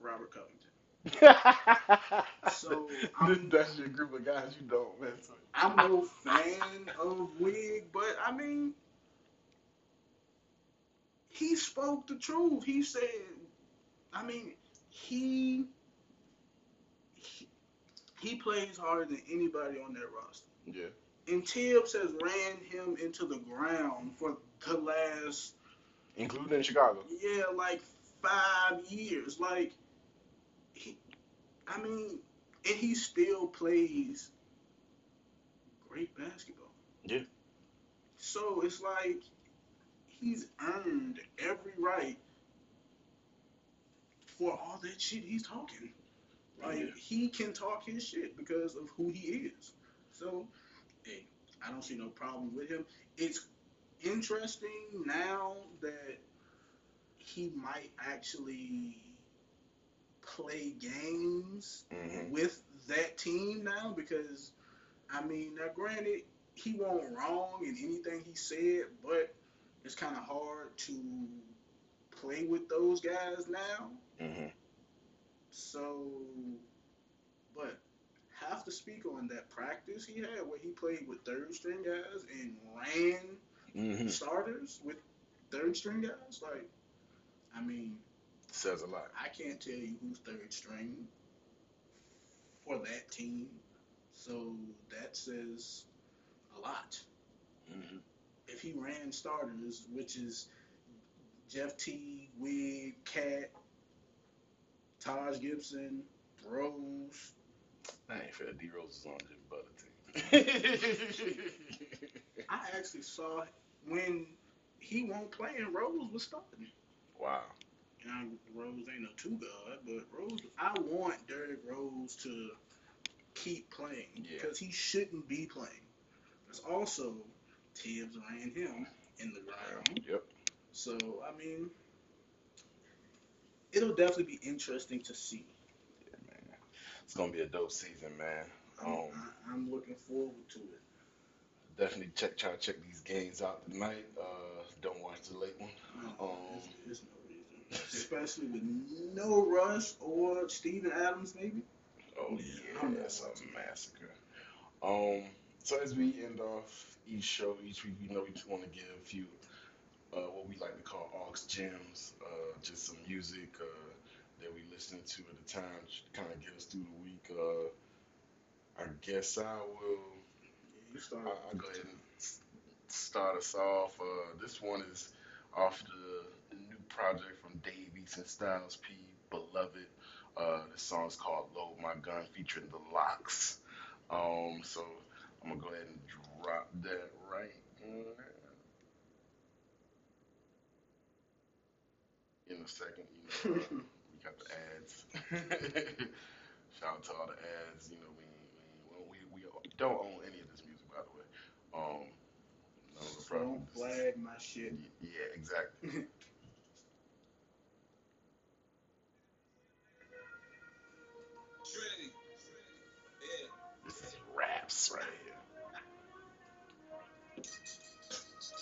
Robert Covington. So, I'm- that's your group of guys you don't mess with. I'm no fan of Wig, but I mean, he spoke the truth. He said, I mean, he he, he plays harder than anybody on that roster. Yeah. And Thibs has ran him into the ground for the last, Including in Chicago. yeah, like five years. Like, he, I mean, and he still plays great basketball. Yeah. So it's like he's earned every right for all that shit he's talking. Like Yeah. he can talk his shit because of who he is. So, hey, I don't see no problem with him. It's interesting now that he might actually play games Mhm. with that team now because I mean now granted he won't wrong in anything he said, but it's kind of hard to play with those guys now. Mhm. So, but have to speak on that practice he had where he played with third string guys and ran Mhm. starters with third string guys. Like, I mean, Says a lot. I can't tell you who's third string for that team. So that says a lot. Mhm. If he ran starters, which is Jeff T, Wig, Cat, Taj Gibson, Rose. I ain't fair. D Rose is on Jim Butler team. I actually saw when he won't play and Rose was starting. wow. Now, Rose ain't no two guard, but Rose, I want Derrick Rose to keep playing Yeah. because he shouldn't be playing. Because also, Thibs ran him in the ground. Yep. So, I mean, it'll definitely be interesting to see. Yeah, man. It's gonna be a dope season, man. I'm, Um, I'm looking forward to it. definitely check try to check these games out tonight. Uh, don't watch the late one. No, Um, there's, there's no reason. Especially with no Russ or Steven Adams, maybe. Oh Yeah, yeah, that's a massacre. Um, so as we end off each show each week, you know we just want to give a few uh, what we like to call aux gems, uh, just some music uh, that we listen to at the time, kind of get us through the week. Uh, I guess I will. Start. I- I'll go ahead and start us off. Uh, this one is off the new project from Dave East and Styles P, Beloved. Uh, the song's called Load My Gun, featuring the LOX. Um, so I'm gonna go ahead and drop that right in a second. You know, uh, we got the ads. Shout out to all the ads. You know, we we, we, we don't own any of this music, by the way. Um, no, problem. Don't flag my shit. Yeah, exactly. This is raps right here.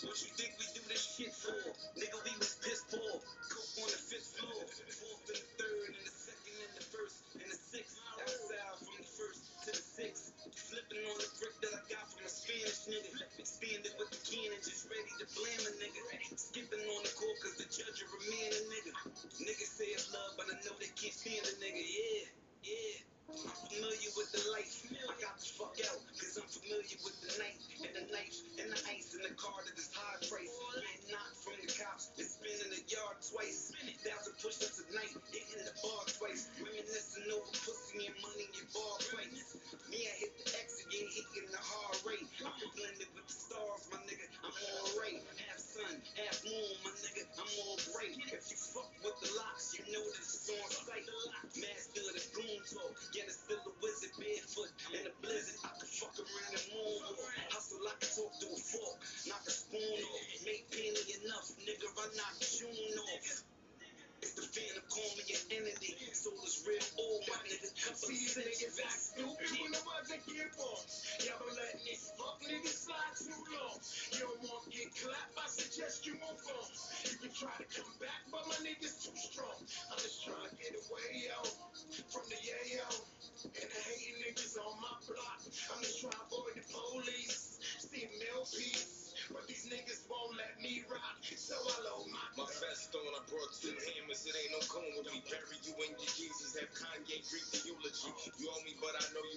What you think we do this shit for? Nigga, we was pissed for. On the fifth floor. Fourth and the third, and the second and the first, and the sixth. Outside from the first to the sixth. Flipping on the brick that I got from a Spanish nigga. Expanded with the cannon, just ready to blame a nigga. Skipping on the court cause the judge a remand a nigga. Niggas say it's love, but I know they can't stand a nigga. Yeah, yeah. Familiar with the. I got the fuck out, cause I'm familiar with the night and the knife and the ice in the car that is high price. Getting knocked from the cops and spinning the yard twice. Thousand push ups a night, hitting the bar twice. Reminiscing over pussy and money and bar fights. Me, I hit the X again, hitting the hard Kanye the eulogy. You owe me, but I know you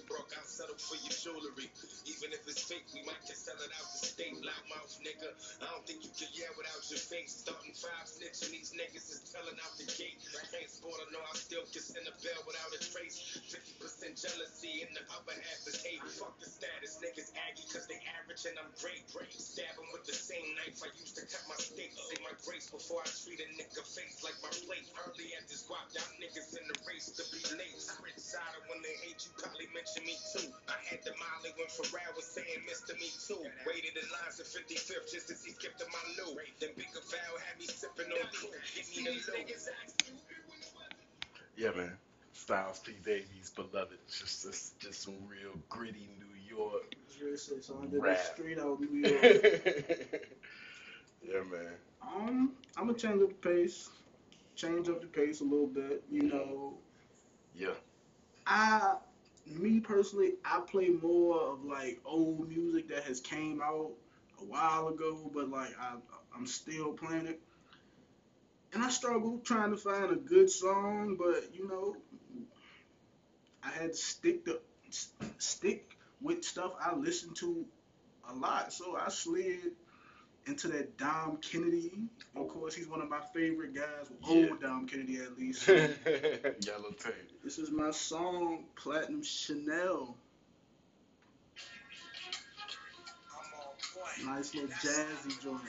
settle for your jewelry. Even if it's fake, we might just sell it out the state. Loudmouth nigga, I don't think you can yell without your face. Starting five snitching, these niggas is telling out the gate. Transport, I know I still can send a bell without a trace. 50% jealousy, and the upper half is hate. Fuck the status, niggas aggy, cause they average and I'm great. great. Stab with the same knife I used to cut my steak. Say my grace before I treat a nigga face like my plate. Early at this guap, y'all niggas in the race to be late. Rich side when they hate you, probably mention me too. I had the Molly when Pharrell was saying Mr. Me Too. Waited in lines at 55th just to see Skip to my loo. Then Bigger Val had me sipping on cool. Give me the loot. niggas act stupid when the ones Yeah, man. Styles P. Dave East, beloved. Just, just, just some real gritty New York. It's so under Rap. street out New York. yeah, man. Um, I'm gonna change up the pace, change up the pace a little bit. You know, Yeah. I, me personally, I play more of like old music that has came out a while ago, but like I, I'm still playing it. And I struggle trying to find a good song, but you know, I had to stick to stick with stuff I listen to a lot. So I slid into that Dom Kennedy. Of course, he's one of my favorite guys, Yeah. old Dom Kennedy at least. Yellow tape. This is my song, Platinum Chanel. I'm on point. Nice little That's jazzy joint.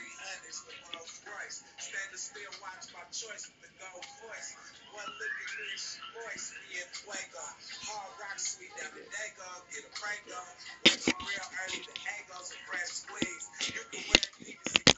300s with Rolls Royce. Standing still, watch my choice with the gold voice. One look at me and she voice, me and Fuego. Hard rock, sweet down the dago, uh, get a prank on. Up real early, the angles uh, and fresh squeeze. You can wear Adidas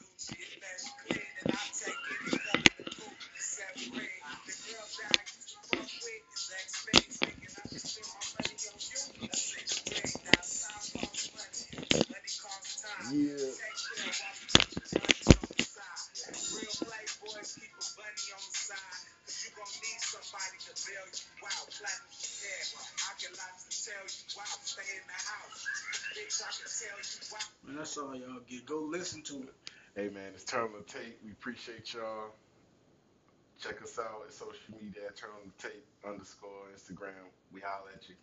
Man, that's all y'all get. Go listen to it. Hey, man, it's Turn on the Tape. We appreciate y'all. Check us out at social media at Turn on the Tape underscore Instagram. We holla at you.